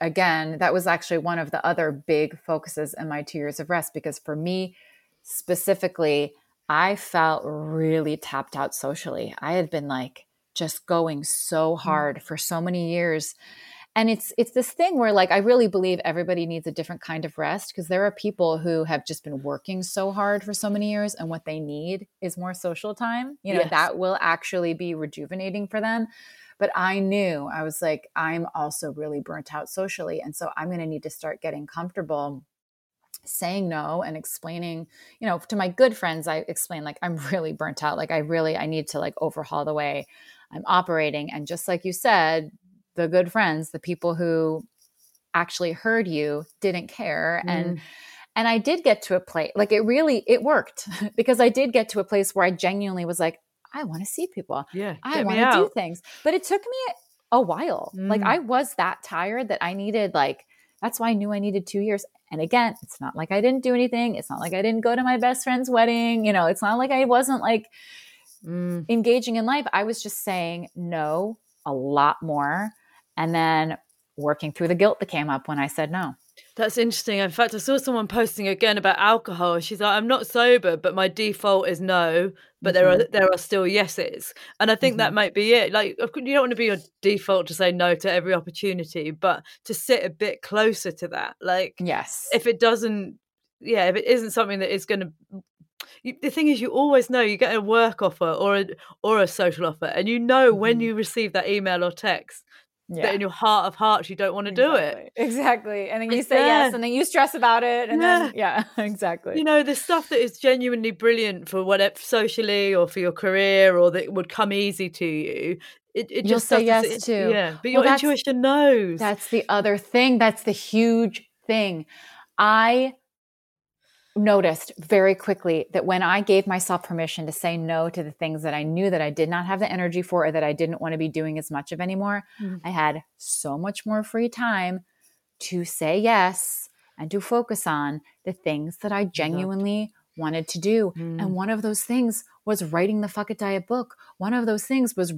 again that was actually one of the other big focuses in my two years of rest because for me specifically I felt really tapped out socially. I had been like just going so mm. hard for so many years. And it's it's this thing where like I really believe everybody needs a different kind of rest because there are people who have just been working so hard for so many years and what they need is more social time. You know, yes. that will actually be rejuvenating for them. But I knew I was like I'm also really burnt out socially and so I'm going to need to start getting comfortable saying no and explaining you know to my good friends i explain like i'm really burnt out like i really i need to like overhaul the way i'm operating. And just like you said the good friends the people who actually heard you didn't care mm. and and i did get to a place like it really it worked *laughs* because i did get to a place where i genuinely was like i want to see people. Yeah i want to do things. But it took me a while. Mm. like i was that tired that i needed like that's why I knew I needed two years. And again, it's not like I didn't do anything. It's not like I didn't go to my best friend's wedding. You know, it's not like I wasn't like mm. engaging in life. I was just saying no a lot more and then working through the guilt that came up when I said no. That's interesting. In fact, I saw someone posting again about alcohol. She's like, "I'm not sober, but my default is no, but mm-hmm. there are there are still yeses." And I think mm-hmm. that might be it. Like, you don't want to be your default to say no to every opportunity, but to sit a bit closer to that. Like, yes, if it doesn't, yeah, if it isn't something that is going to you, the thing is you always know you get a work offer or a or a social offer and you know mm-hmm. when you receive that email or text yeah. that in your heart of hearts you don't want to exactly. do it. Exactly. And then you say yes and then you stress about it and yeah. then yeah, *laughs* exactly. You know, the stuff that is genuinely brilliant for whatever socially or for your career or that would come easy to you. It, it You'll just say yes to. Yeah. But your well, intuition knows. That's the other thing. That's the huge thing. I noticed very quickly that when I gave myself permission to say no to the things that I knew that I did not have the energy for or that I didn't want to be doing as much of anymore, mm-hmm. I had so much more free time to say yes and to focus on the things that I genuinely wanted to do. Mm. And one of those things was writing the Fuck It Diet book. One of those things was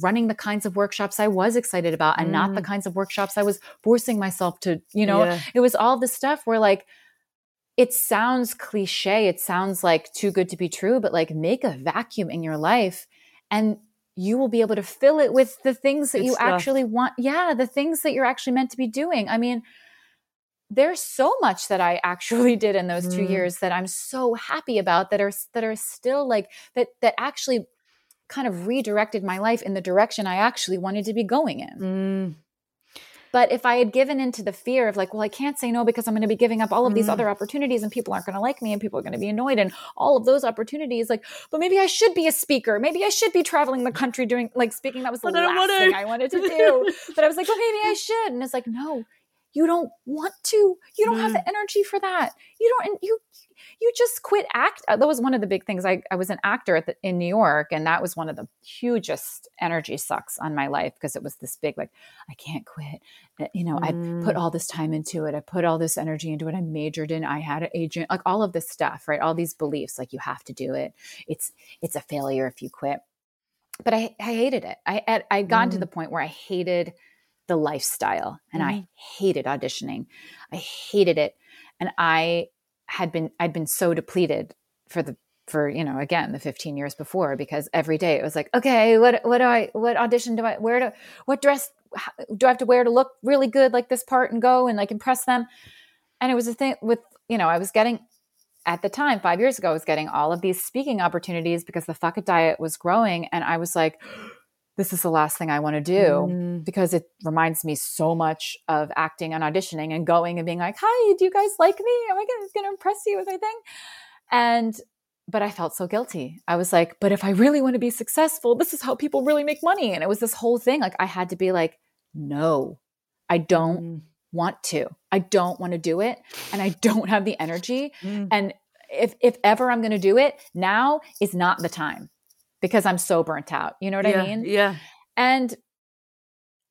running the kinds of workshops I was excited about and mm. not the mm. kinds of workshops I was forcing myself to, you know, yeah. it was all this stuff where like, it sounds cliche. It sounds like too good to be true, but like make a vacuum in your life and you will be able to fill it with the things that good you stuff. actually want. Yeah, the things that you're actually meant to be doing. I mean, there's so much that I actually *laughs* did in those mm. two years that I'm so happy about that are that are still like that that actually kind of redirected my life in the direction I actually wanted to be going in. Mm. But if I had given into the fear of like, well, I can't say no because I'm going to be giving up all of these mm. other opportunities and people aren't going to like me and people are going to be annoyed and all of those opportunities, like, but maybe I should be a speaker. Maybe I should be traveling the country doing like speaking. That was the last wanna... thing I wanted to do. *laughs* but I was like, well, maybe I should. And it's like, no, you don't want to. You don't mm. have the energy for that. You don't, and you, you just quit act. Uh, that was one of the big things. I, I was an actor the, in New York, and that was one of the hugest energy sucks on my life because it was this big, like, I can't quit. You know, mm. I put all this time into it. I put all this energy into it. I majored in. I had an agent, like all of this stuff, right? All these beliefs, like you have to do it. It's it's a failure if you quit. But I, I hated it. I had I gotten mm. to the point where I hated the lifestyle and mm. I mm-hmm. hated auditioning. I hated it. And I had been I'd been so depleted for the for you know again the 15 years before because every day it was like okay what what do I what audition do I where to what dress do I have to wear to look really good like this part and go and like impress them? And it was a thing with you know I was getting at the time 5 years ago I was getting all of these speaking opportunities because the fuck it diet was growing and I was like this is the last thing I want to do Mm. because it reminds me so much of acting and auditioning and going and being like, "Hi, do you guys like me? Am I going to impress you with my thing?" And but I felt so guilty. I was like, "But if I really want to be successful, this is how people really make money." And it was this whole thing. Like I had to be like, "No, I don't Mm. want to. I don't want to do it, and I don't have the energy." Mm. And if if ever I'm going to do it, now is not the time because I'm so burnt out. You know what yeah, I mean? Yeah. And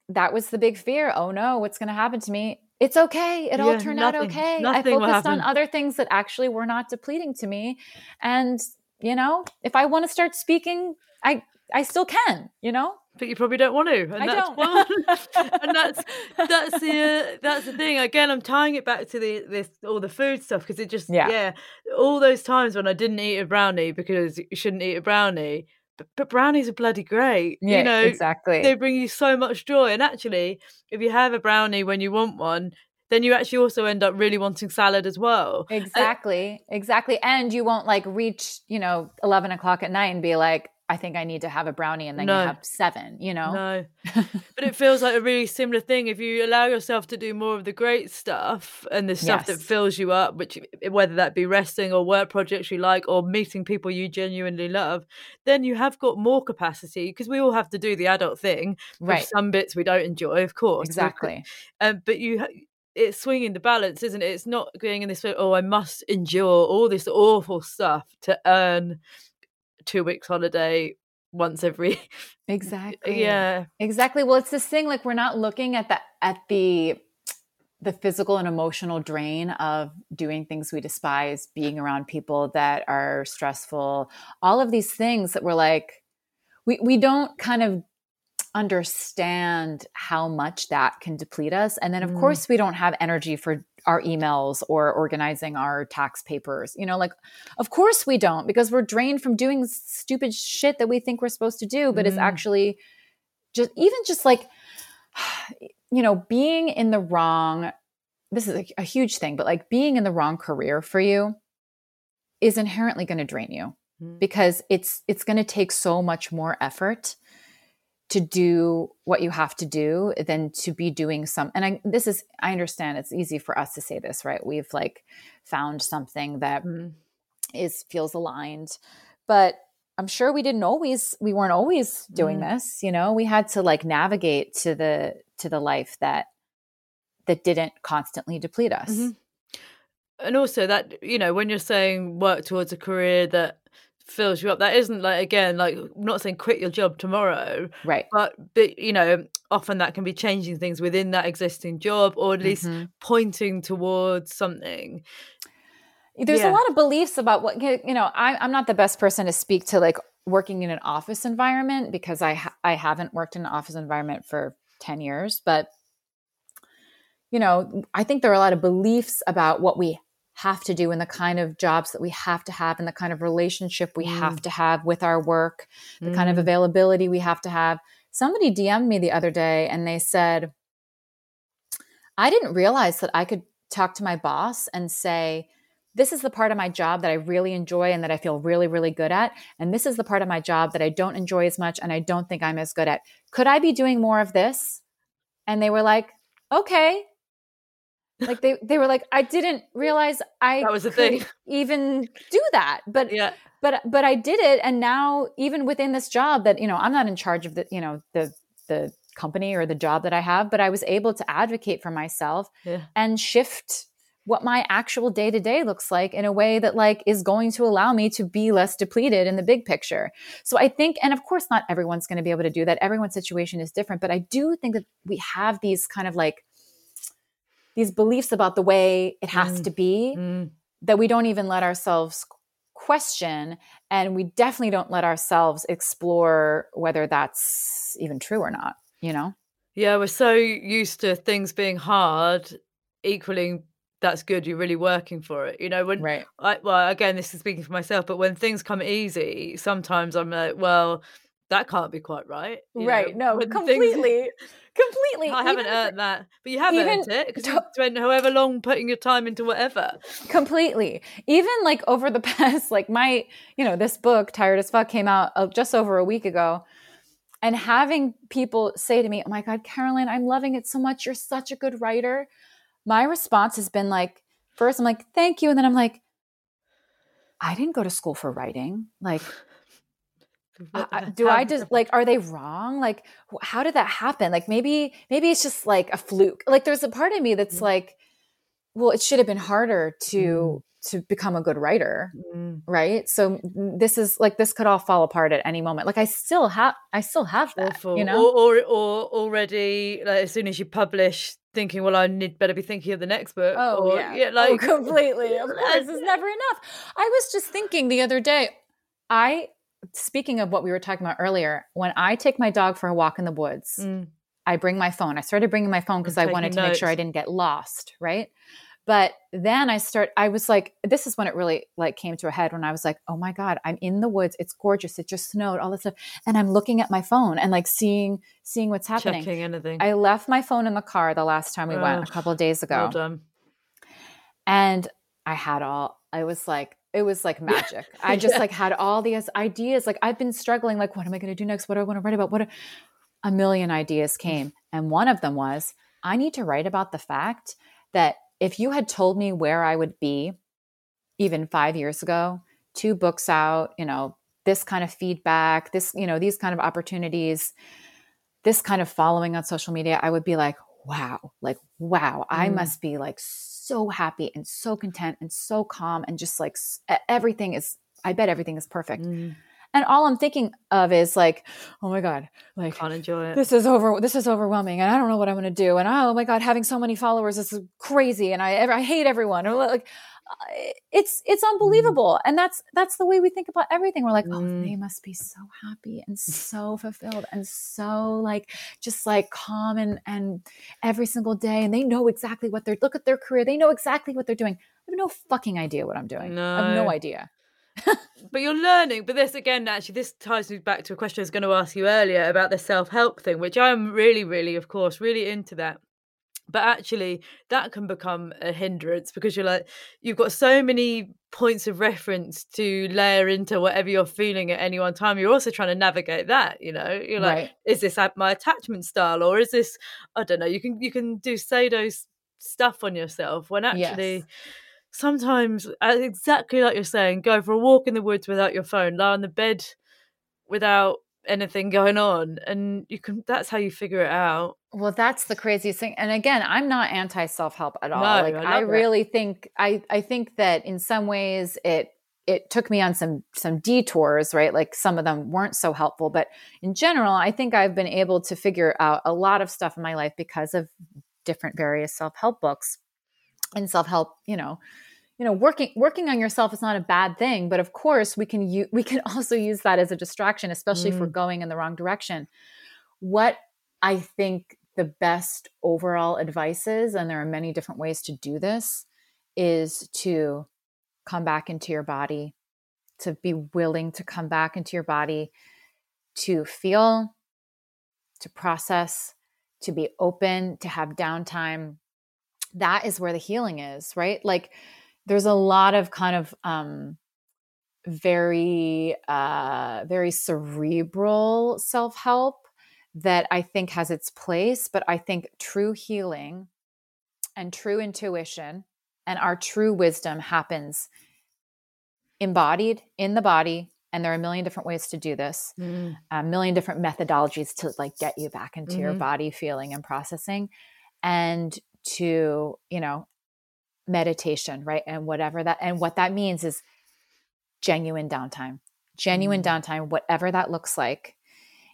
that was the big fear. Oh no, what's going to happen to me? It's okay. It all Yeah, turned out okay. I focused on other things that actually were not depleting to me. And, you know, if I want to start speaking, I I still can, you know? But you probably don't want to, and I that's don't. *laughs* *laughs* and that's that's the uh, that's the thing. Again, I'm tying it back to the this all the food stuff because it just Yeah. yeah. all those times when I didn't eat a brownie because you shouldn't eat a brownie. But, but brownies are bloody great. Yeah, you know, exactly. they bring you so much joy. And actually, if you have a brownie when you want one, then you actually also end up really wanting salad as well. Uh, exactly. exactly. And you won't like reach, you know, 11 o'clock at night and be like, I think I need to have a brownie and then No. you have seven, you know? No. *laughs* but it feels like a really similar thing. If you allow yourself to do more of the great stuff and the stuff that fills you up, which whether that be resting or work projects you like or meeting people you genuinely love, then you have got more capacity because we all have to do the adult thing. Right. Some bits we don't enjoy, of course. Exactly. Um, but you. ha- It's swinging the balance, isn't it? It's not going in this way. Oh, I must endure all this awful stuff to earn two weeks holiday once every. *laughs* Exactly. Yeah, Exactly. Well, it's this thing like we're not looking at the at the the physical and emotional drain of doing things we despise, being around people that are stressful, all of these things that we're like we we don't kind of understand how much that can deplete us. And then of Mm. course we don't have energy for our emails or organizing our tax papers. You know, like of course we don't because we're drained from doing stupid shit that we think we're supposed to do, but it's Mm. actually just even just like you know being in the wrong this is a, a huge thing but like being in the wrong career for you is inherently going to drain you Mm. because it's it's going to take so much more effort to do what you have to do than to be doing some and I this is I understand it's easy for us to say this right we've like found something that Mm. is feels aligned but i'm sure we didn't always we weren't always doing Mm. this you know we had to like navigate to the to the life that that didn't constantly deplete us Mhm. and also that you know when you're saying work towards a career that fills you up that isn't like again like I'm not saying quit your job tomorrow right but but you know often that can be changing things within that existing job or at least Mhm. pointing towards something there's Yeah. a lot of beliefs about what you know I, i'm not the best person to speak to like working in an office environment because i ha- i haven't worked in an office environment for 10 years but you know i think there are a lot of beliefs about what we have to do and the kind of jobs that we have to have and the kind of relationship we have to have with our work the kind of Mm. availability we have to have somebody dm'd me the other day and they said i didn't realize that i could talk to my boss and say this is the part of my job that I really enjoy and that I feel really, really good at. And this is the part of my job that I don't enjoy as much and I don't think I'm as good at. Could I be doing more of this? And they were like, okay. Like they, they were like, I didn't realize I That was the could thing. *laughs* even do that. But yeah but but I did it and now even within this job that, you know, I'm not in charge of the, you know, the the company or the job that I have, but I was able to advocate for myself yeah and shift what my actual day to day looks like in a way that like is going to allow me to be less depleted in the big picture. So I think and of course not everyone's going to be able to do that. Everyone's situation is different, but I do think that we have these kind of like these beliefs about the way it has Mm. to be Mm. that we don't even let ourselves question and we definitely don't let ourselves explore whether that's even true or not, you know? Yeah, we're so used to things being hard, equaling that's good. You're really working for it. You know, when Right. I well, again, this is speaking for myself, but when things come easy, sometimes I'm like, well, that can't be quite right. you right. know, No, when things- completely. I haven't earned that, but you have even earned it because you spent however long putting your time into whatever. completely even like over the *laughs* past like my you know this book tired as fuck came out uh, just over a week ago and having people say to me, "Oh my god, Carolyn, I'm loving it so much. You're such a good writer." My response has been like, first I'm like, "Thank you," and then I'm like, "I didn't go to school for writing." Like I, do I just like are they wrong? Like how did that happen? Like maybe maybe it's just like a fluke. Like there's a part of me that's mm. like well, it should have been harder to mm to become a good writer mm. right so this is like this could all fall apart at any moment like i still have i still have that Awful. you know or, or, or already like as soon as you publish thinking well i need better be thinking of the next book oh or, yeah. yeah oh, *laughs* like oh, completely of *laughs* course it's never enough i was just thinking the other day i speaking of what we were talking about earlier when i take my dog for a walk in the woods mm. i bring my phone. I started bringing my phone because i wanted to notes. make sure i didn't get lost right? But then i start i was like this is when it really like came to a head when i was like oh my god i'm in the woods. It's gorgeous. It just snowed all this stuff. And i'm looking at my phone and like seeing seeing what's happening. Checking anything. i left my phone in the car the last time we went a couple of days ago. Well and i had all i was like it was like magic. *laughs* I just yeah. like had all these ideas like i've been struggling like what am i going to do next? What do i want to write about? What a, a million ideas came and one of them was i need to write about the fact that if you had told me where I would be even five years ago, two books out, you know, this kind of feedback, this, you know, these kind of opportunities, this kind of following on social media, I would be like, wow, like, wow, mm. I must be like so happy and so content and so calm and just like everything is, I bet everything is perfect. Mm and all i'm thinking of is like oh my god like can't enjoy it this is over this is overwhelming and i don't know what i'm going to do and oh my god having so many followers is crazy and i i hate everyone or like it's it's mm. unbelievable and that's that's the way we think about everything we're like oh mm. they must be so happy and *laughs* so fulfilled and so like just like calm and and every single day and they know exactly what they're look at their career they know exactly what they're doing i have no fucking idea what i'm doing no. i have no idea but you're learning. But this again, actually, this ties me back to a question I was going to ask you earlier about the self help thing, which I'm really, really, of course, really into that. But actually, that can become a hindrance because you're like, you've got so many points of reference to layer into whatever you're feeling at any one time. You're also trying to navigate that, you know. You're like, right. is this my attachment style, or is this? I don't know. You can you can do pseudo stuff on yourself when actually. Yes sometimes uh, exactly like you're saying go for a walk in the woods without your phone lie on the bed without anything going on and you can that's how you figure it out well that's the craziest thing and again i'm not anti self-help at all no, like i, I really it. think i i think that in some ways it it took me on some some detours right like some of them weren't so helpful but in general i think i've been able to figure out a lot of stuff in my life because of different various self-help books and self-help you know you know working working on yourself is not a bad thing but of course we can u- we can *laughs* also use that as a distraction especially mm. if we're mm. going in the wrong direction what i think the best overall advice is and there are many different ways to do this is to come back into your body to be willing to come back into your body to feel to process to be open to have downtime that is where the healing is, right? Like there's a lot of kind of um very uh very cerebral self-help that I think has its place, but I think true healing and true intuition and our true wisdom happens embodied in the body and there are a million different ways to do this mm. a million different methodologies to like get you back into mm-hmm. your body feeling and processing and to, you know, meditation, right? And whatever that, and what that means is genuine downtime, genuine mm. downtime, whatever that looks like.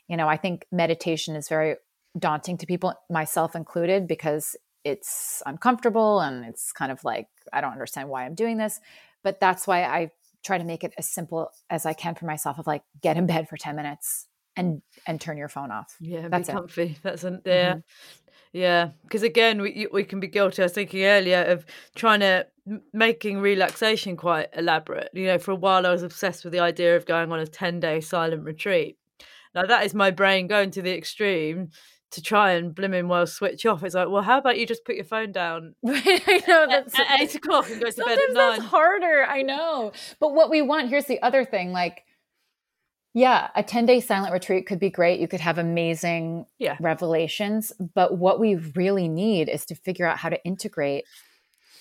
You know, I think meditation is very daunting to people, myself included, because it's uncomfortable and it's kind of like, I don't understand why I'm doing this. But that's why I try to make it as simple as I can for myself of like, get in bed for 10 minutes and and turn your phone off. Yeah, that's be comfy. It. That's an, yeah. Mm-hmm. Yeah, because again, we we can be guilty. I was thinking earlier of trying to making relaxation quite elaborate. You know, for a while I was obsessed with the idea of going on a ten day silent retreat. Now that is my brain going to the extreme to try and blimmin' well switch off. It's like, well, how about you just put your phone down? *laughs* I know that's at, at eight o'clock and go to bed at nine. That's harder. I know, but what we want here's the other thing, like Yeah, a 10 day silent retreat could be great. You could have amazing Yeah. revelations. But what we really need is to figure out how to integrate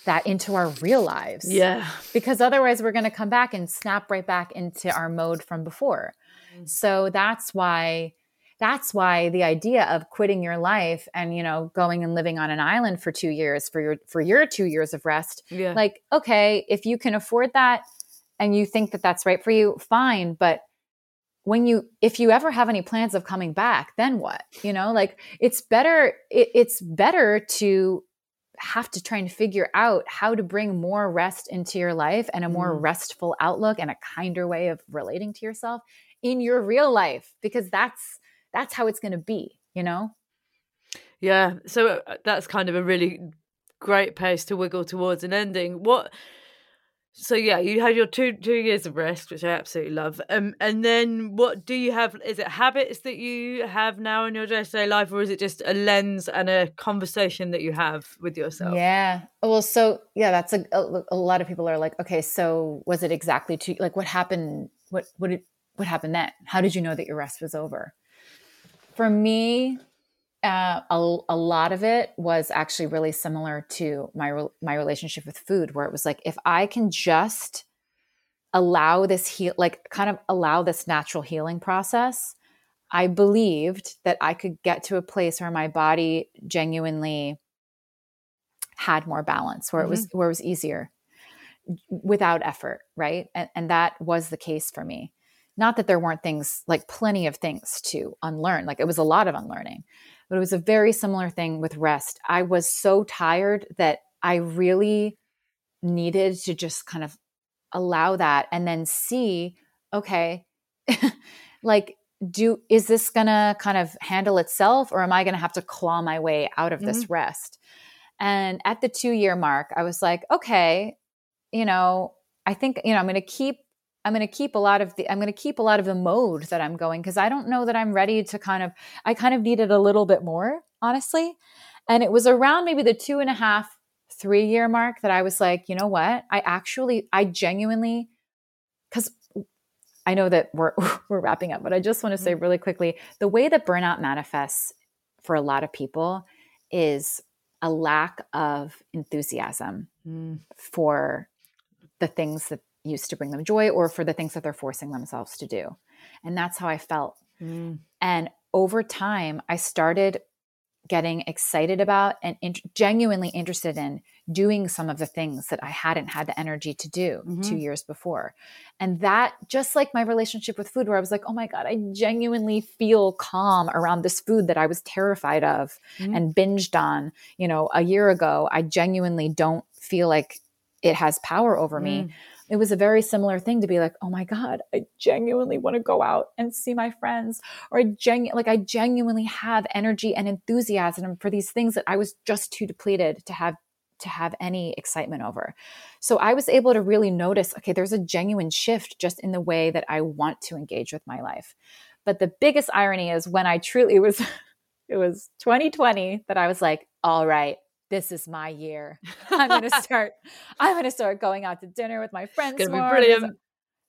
that into our real lives. Yeah. Because otherwise, we're going to come back and snap right back into our mode from before. So that's why. That's why the idea of quitting your life and you know going and living on an island for 2 years for your for your 2 years of rest Yeah. like okay if you can afford that and you think that that's right for you fine but when you if you ever have any plans of coming back then what you know like it's better it, it's better to have to try and figure out how to bring more rest into your life and a more Mm. restful outlook and a kinder way of relating to yourself in your real life because that's that's how it's going to be you know Yeah, so uh, that's kind of a really great pace to wiggle towards an ending. What? So yeah, you had your two two years of rest, which I absolutely love. Um, and then what do you have? Is it habits that you have now in your day to day life, or is it just a lens and a conversation that you have with yourself? Yeah. Well, so yeah, that's a, a a lot of people are like, okay, so was it exactly two? Like, what happened? What what did what happened then? How did you know that your rest was over? For me, uh, a, a lot of it was actually really similar to my my relationship with food, where it was like, if I can just allow this heal, like kind of allow this natural healing process, I believed that I could get to a place where my body genuinely had more balance, where it was where it was easier without effort, right? And, and that was the case for me. Not that there weren't things like plenty of things to unlearn, like it was a lot of unlearning, but it was a very similar thing with rest. I was so tired that I really needed to just kind of allow that and then see, okay, *laughs* like, do is this gonna kind of handle itself or am I gonna have to claw my way out of this mm-hmm. rest? And at the two year mark, I was like, okay, you know, I think, you know, I'm to keep, I'm going to keep a lot of the, I'm going to keep a lot of the mode that I'm going because I don't know that I'm ready to kind of, I kind of needed a little bit more, honestly. And it was around maybe the two and a half, three year mark that I was like, you know what? I actually, I genuinely, because I know that we're *laughs* we're wrapping up, but I just want to say really quickly, the way that burnout manifests for a lot of people is a lack of enthusiasm Mm. for the things that used to bring them joy or for the things that they're forcing themselves to do. And that's how I felt. Mm. And over time, I started getting excited about and in- genuinely interested in doing some of the things that I hadn't had the energy to do two mm-hmm. years before. And that, just like my relationship with food, where I was like, oh my God, I genuinely feel calm around this food that I was terrified of mm. and binged on, you know, a year ago. I genuinely don't feel like it has power over me mm. It was a very similar thing to be like, oh my God, I genuinely want to go out and see my friends. Or I genu- like I genuinely have energy and enthusiasm for these things that I was just too depleted to have to have any excitement over. So I was able to really notice, okay, there's a genuine shift just in the way that I want to engage with my life. But the biggest irony is when I truly was it was *laughs* 2020 that I was like, all right, this is my year. I'm going *laughs* to start. I'm going to start going out to dinner with my friends. gonna be more. brilliant.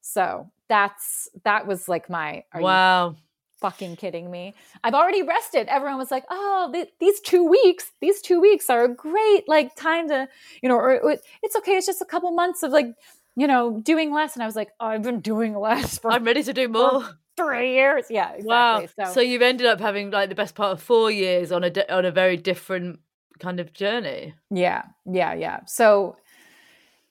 So that's that was like my. Are you Wow. fucking kidding me? I've already rested. Everyone was like, "Oh, th- these two weeks. These two weeks are a great like time to, you know, or, or it's okay. It's just a couple months of like, you know, doing less." And I was like, oh, "I've been doing less for I'm ready to do more. three years." Yeah, exactly. Wow. So, So, you've ended up having like the best part of four years on a di- on a very different kind of journey. Yeah, yeah, yeah. So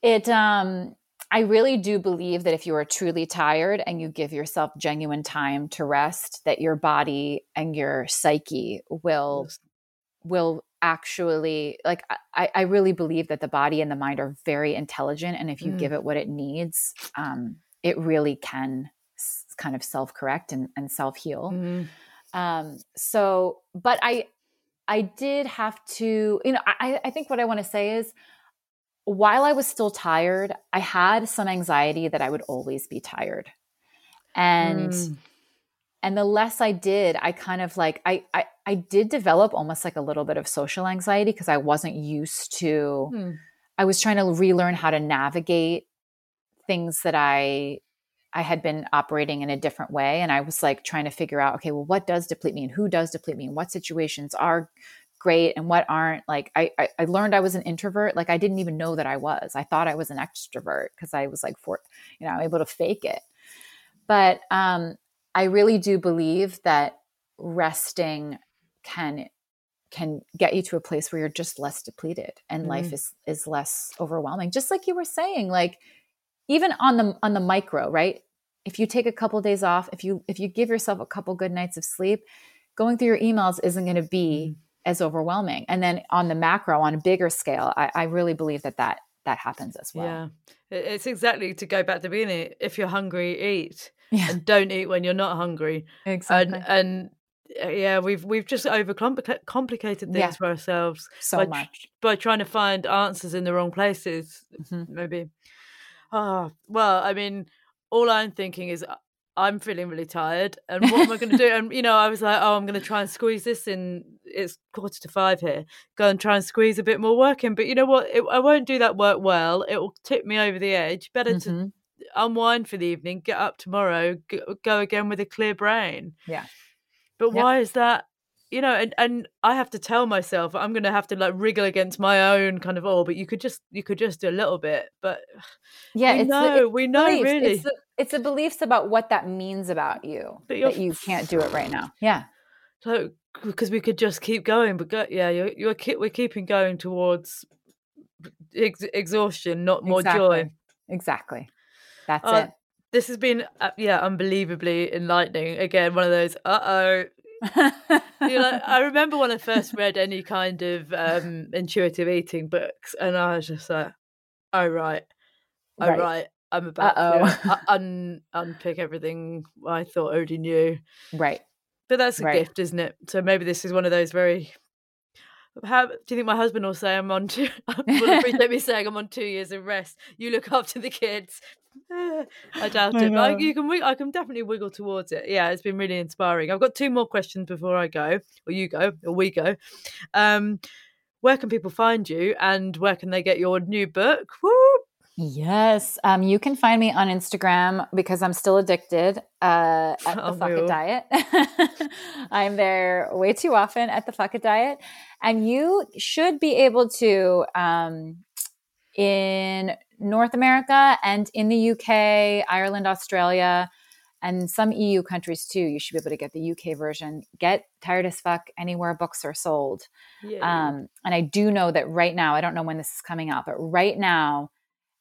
it um I really do believe that if you are truly tired and you give yourself genuine time to rest, that your body and your psyche will Yes. will actually like I, I really believe that the body and the mind are very intelligent and if you Mm. give it what it needs, um, it really can kind of self-correct and, and self-heal Mm. um so but i i did have to you know i i think what i want to say is while i was still tired i had some anxiety that i would always be tired and Mm. and the less i did i kind of like i i, I did develop almost like a little bit of social anxiety because i wasn't used to Hmm. i was trying to relearn how to navigate things that i I had been operating in a different way. And I was like trying to figure out, okay, well, what does deplete me and who does deplete me and what situations are great and what aren't like I, I, I learned i was an introvert like i didn't even know that i was i thought i was an extrovert because i was like for you know i'm able to fake it but um i really do believe that resting can can get you to a place where you're just less depleted and mm. life is is less overwhelming just like you were saying like even on the on the micro right if you take a couple of days off if you if you give yourself a couple good nights of sleep going through your emails isn't going to be mm as overwhelming. And then on the macro, on a bigger scale, I, I really believe that that that happens as well. Yeah, it's exactly to go back to the beginning. If you're hungry, eat, yeah. and don't eat when you're not hungry. Exactly. And, and uh, yeah, we've we've just overcomplicated things yeah. for ourselves so by, much by trying to find answers in the wrong places. Mm-hmm. Maybe. Oh well, I mean, all I'm thinking is I'm feeling really tired, and what am I going to do? *laughs* And you know, I was like, oh, I'm going to try and squeeze this in. It's quarter to five here. Go and try and squeeze a bit more work in. But you know what? It, I won't do that work well. It will tip me over the edge. Better mm-hmm. to unwind for the evening, get up tomorrow, go again with a clear brain. Yeah. But yep. why is that you know, and, and I have to tell myself I'm going to have to like wriggle against my own kind of oh, but you could just you could just do a little bit, but *sighs* yeah, we know the, we know beliefs. really it's the, it's the beliefs about what that means about you but that you can't do it right now. *sighs* Yeah, so because we could just keep going, but go, yeah, you're you're keep, we're keeping going towards ex- exhaustion, not more exactly. joy. Exactly, that's uh, it. This has been uh, yeah unbelievably enlightening. Again, one of those uh oh you know, I remember when I first read any kind of um, intuitive eating books, and I was just like, "Oh right, oh right, right. I'm about to *laughs* un- unpick everything I thought I already knew." Right. But that's a right. gift, isn't it? So maybe this is one of those very. How do you think my husband will say I'm on two? *laughs* will appreciate me saying I'm on two years of rest. You look after the kids. *sighs* I doubt I it. But I, you can, I can definitely wiggle towards it. Yeah, it's been really inspiring. I've got two more questions before I go, or you go, or we go. Um, where can people find you, and where can they get your new book? Woo! Yes, um, you can find me on Instagram because I'm still addicted uh, at the oh, Fuck It Diet. *laughs* I'm there way too often at the Fuck It Diet, and you should be able to um, in North America and in the UK, Ireland, Australia, and some EU countries too. You should be able to get the UK version. Get Tired as Fuck anywhere books are sold. Yeah. Um, and I do know that right now, I don't know when this is coming out, but right now,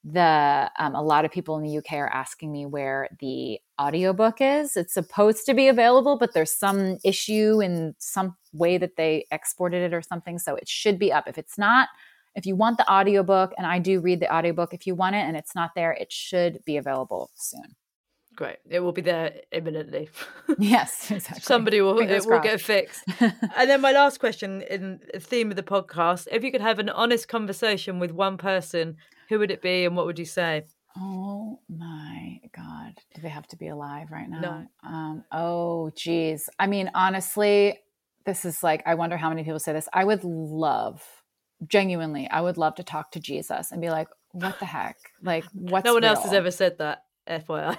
the um, a lot of people in the UK are asking me where the audiobook is. It's supposed to be available, but there's some issue in some way that they exported it or something. So it should be up. If it's not, if you want the audiobook, and I do read the audiobook, if you want it and it's not there, it should be available soon. Great. It will be there imminently. *laughs* yes, exactly. Somebody will it will get fixed. *laughs* and then my last question in the theme of the podcast, if you could have an honest conversation with one person, who would it be and what would you say? Oh my God. Do they have to be alive right now? No. Um, oh, geez. I mean, honestly, this is like, I wonder how many people say this. I would love genuinely, I would love to talk to Jesus and be like, what the heck? Like, *laughs* what's no one real? else has ever said that, FYI.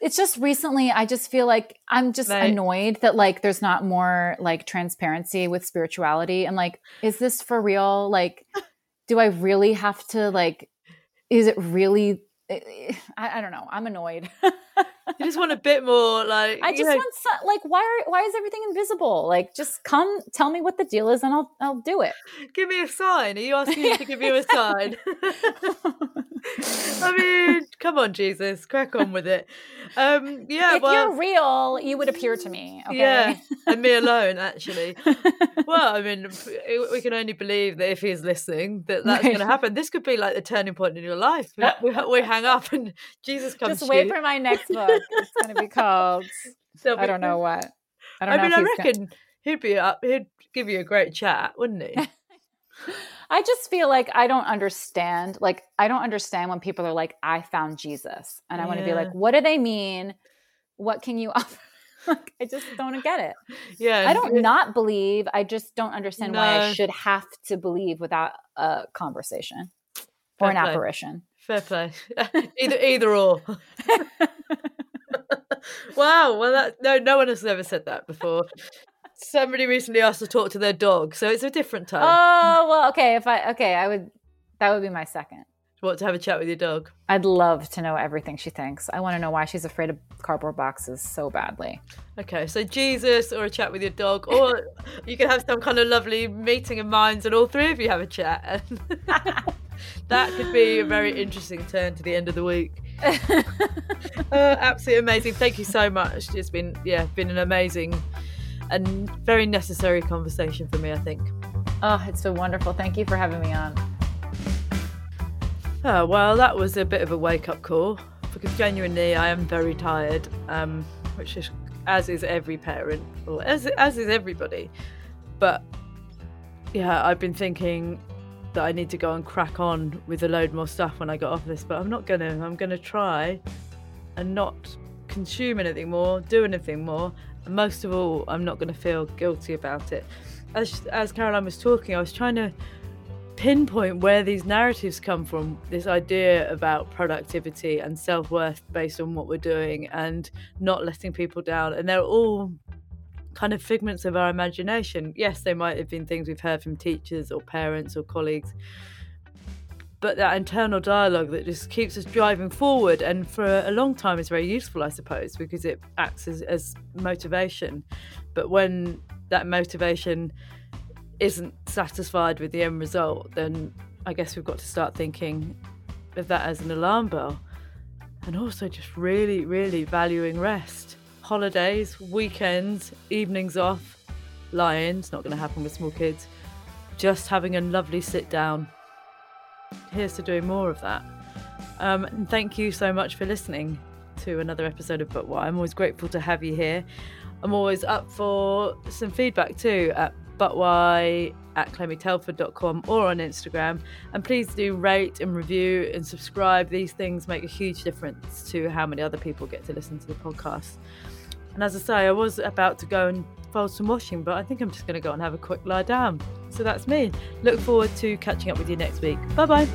It's just recently, I just feel like I'm just right. annoyed that like there's not more like transparency with spirituality. And like, is this for real? Like, do I really have to like, is it really eh, eh, I, I, don't know. I'm annoyed. *laughs* you just want a bit more like I just know. want some, like why are why is everything invisible? Like just come tell me what the deal is and I'll I'll do it. Give me a sign. Are you asking me to give you a sign? *laughs* I mean, come on, Jesus, crack on with it. Um, yeah, if well, you're real, you would appear to me. Okay? Yeah, and me alone, actually. *laughs* well, I mean, we can only believe that if he's listening, that that's right. going to happen. This could be like the turning point in your life. We, *laughs* we, we hang up and Jesus comes. Just wait for my next book. It's going to be called. *laughs* I don't know *laughs* what. I don't I mean, I reckon gonna... he'd be up. He'd give you a great chat, wouldn't he? *laughs* I just feel like I don't understand. Like, I don't understand when people are like, I found Jesus. And I yeah. want to be like, what do they mean? What can you offer? like, I just don't get it. Yeah. I don't not believe. I just don't understand no. why I should have to believe without a conversation or an apparition. Fair play. either either or. Wow. Well, that no, no one has ever said that before. Somebody recently asked to talk to their dog, so it's a different time. Oh well, okay. If I okay, I would. That would be my second. What to have a chat with your dog? I'd love to know everything she thinks. I want to know why she's afraid of cardboard boxes so badly. Okay, so Jesus or a chat with your dog, or *laughs* you can have some kind of lovely meeting of minds, and all three of you have a chat. *laughs* that could be a very *laughs* interesting turn to the end of the week. *laughs* uh, absolutely amazing. Thank you so much. It's been yeah, been an amazing and very necessary conversation for me. I think. Oh, it's so wonderful. Thank you for having me on. Oh, well, that was a bit of a wake up call because genuinely I am very tired, um, which is as is every parent, or as as is everybody. But yeah, I've been thinking that I need to go and crack on with a load more stuff when I get off this, but I'm not gonna. I'm gonna try and not consume anything more, do anything more, and most of all, I'm not gonna feel guilty about it. As as Caroline was talking, I was trying to pinpoint where these narratives come from this idea about productivity and self-worth based on what we're doing and not letting people down and they're all kind of figments of our imagination yes they might have been things we've heard from teachers or parents or colleagues but that internal dialogue that just keeps us driving forward and for a long time is very useful i suppose because it acts as, as motivation but when that motivation isn't satisfied with the end result, then I guess we've got to start thinking of that as an alarm bell. And also just really, really valuing rest. Holidays, weekends, evenings off, lions, not going to happen with small kids. Just having a lovely sit down. Here's to doing more of that. Um, and thank you so much for listening to another episode of But Why. I'm always grateful to have you here. I'm always up for some feedback too at but why at clemmietelford.com or on Instagram. And please do rate and review and subscribe. These things make a huge difference to how many other people get to listen to the podcast. And as I say, I was about to go and fold some washing, but I think I'm just going to go and have a quick lie down. So that's me. Look forward to catching up with you next week. Bye bye.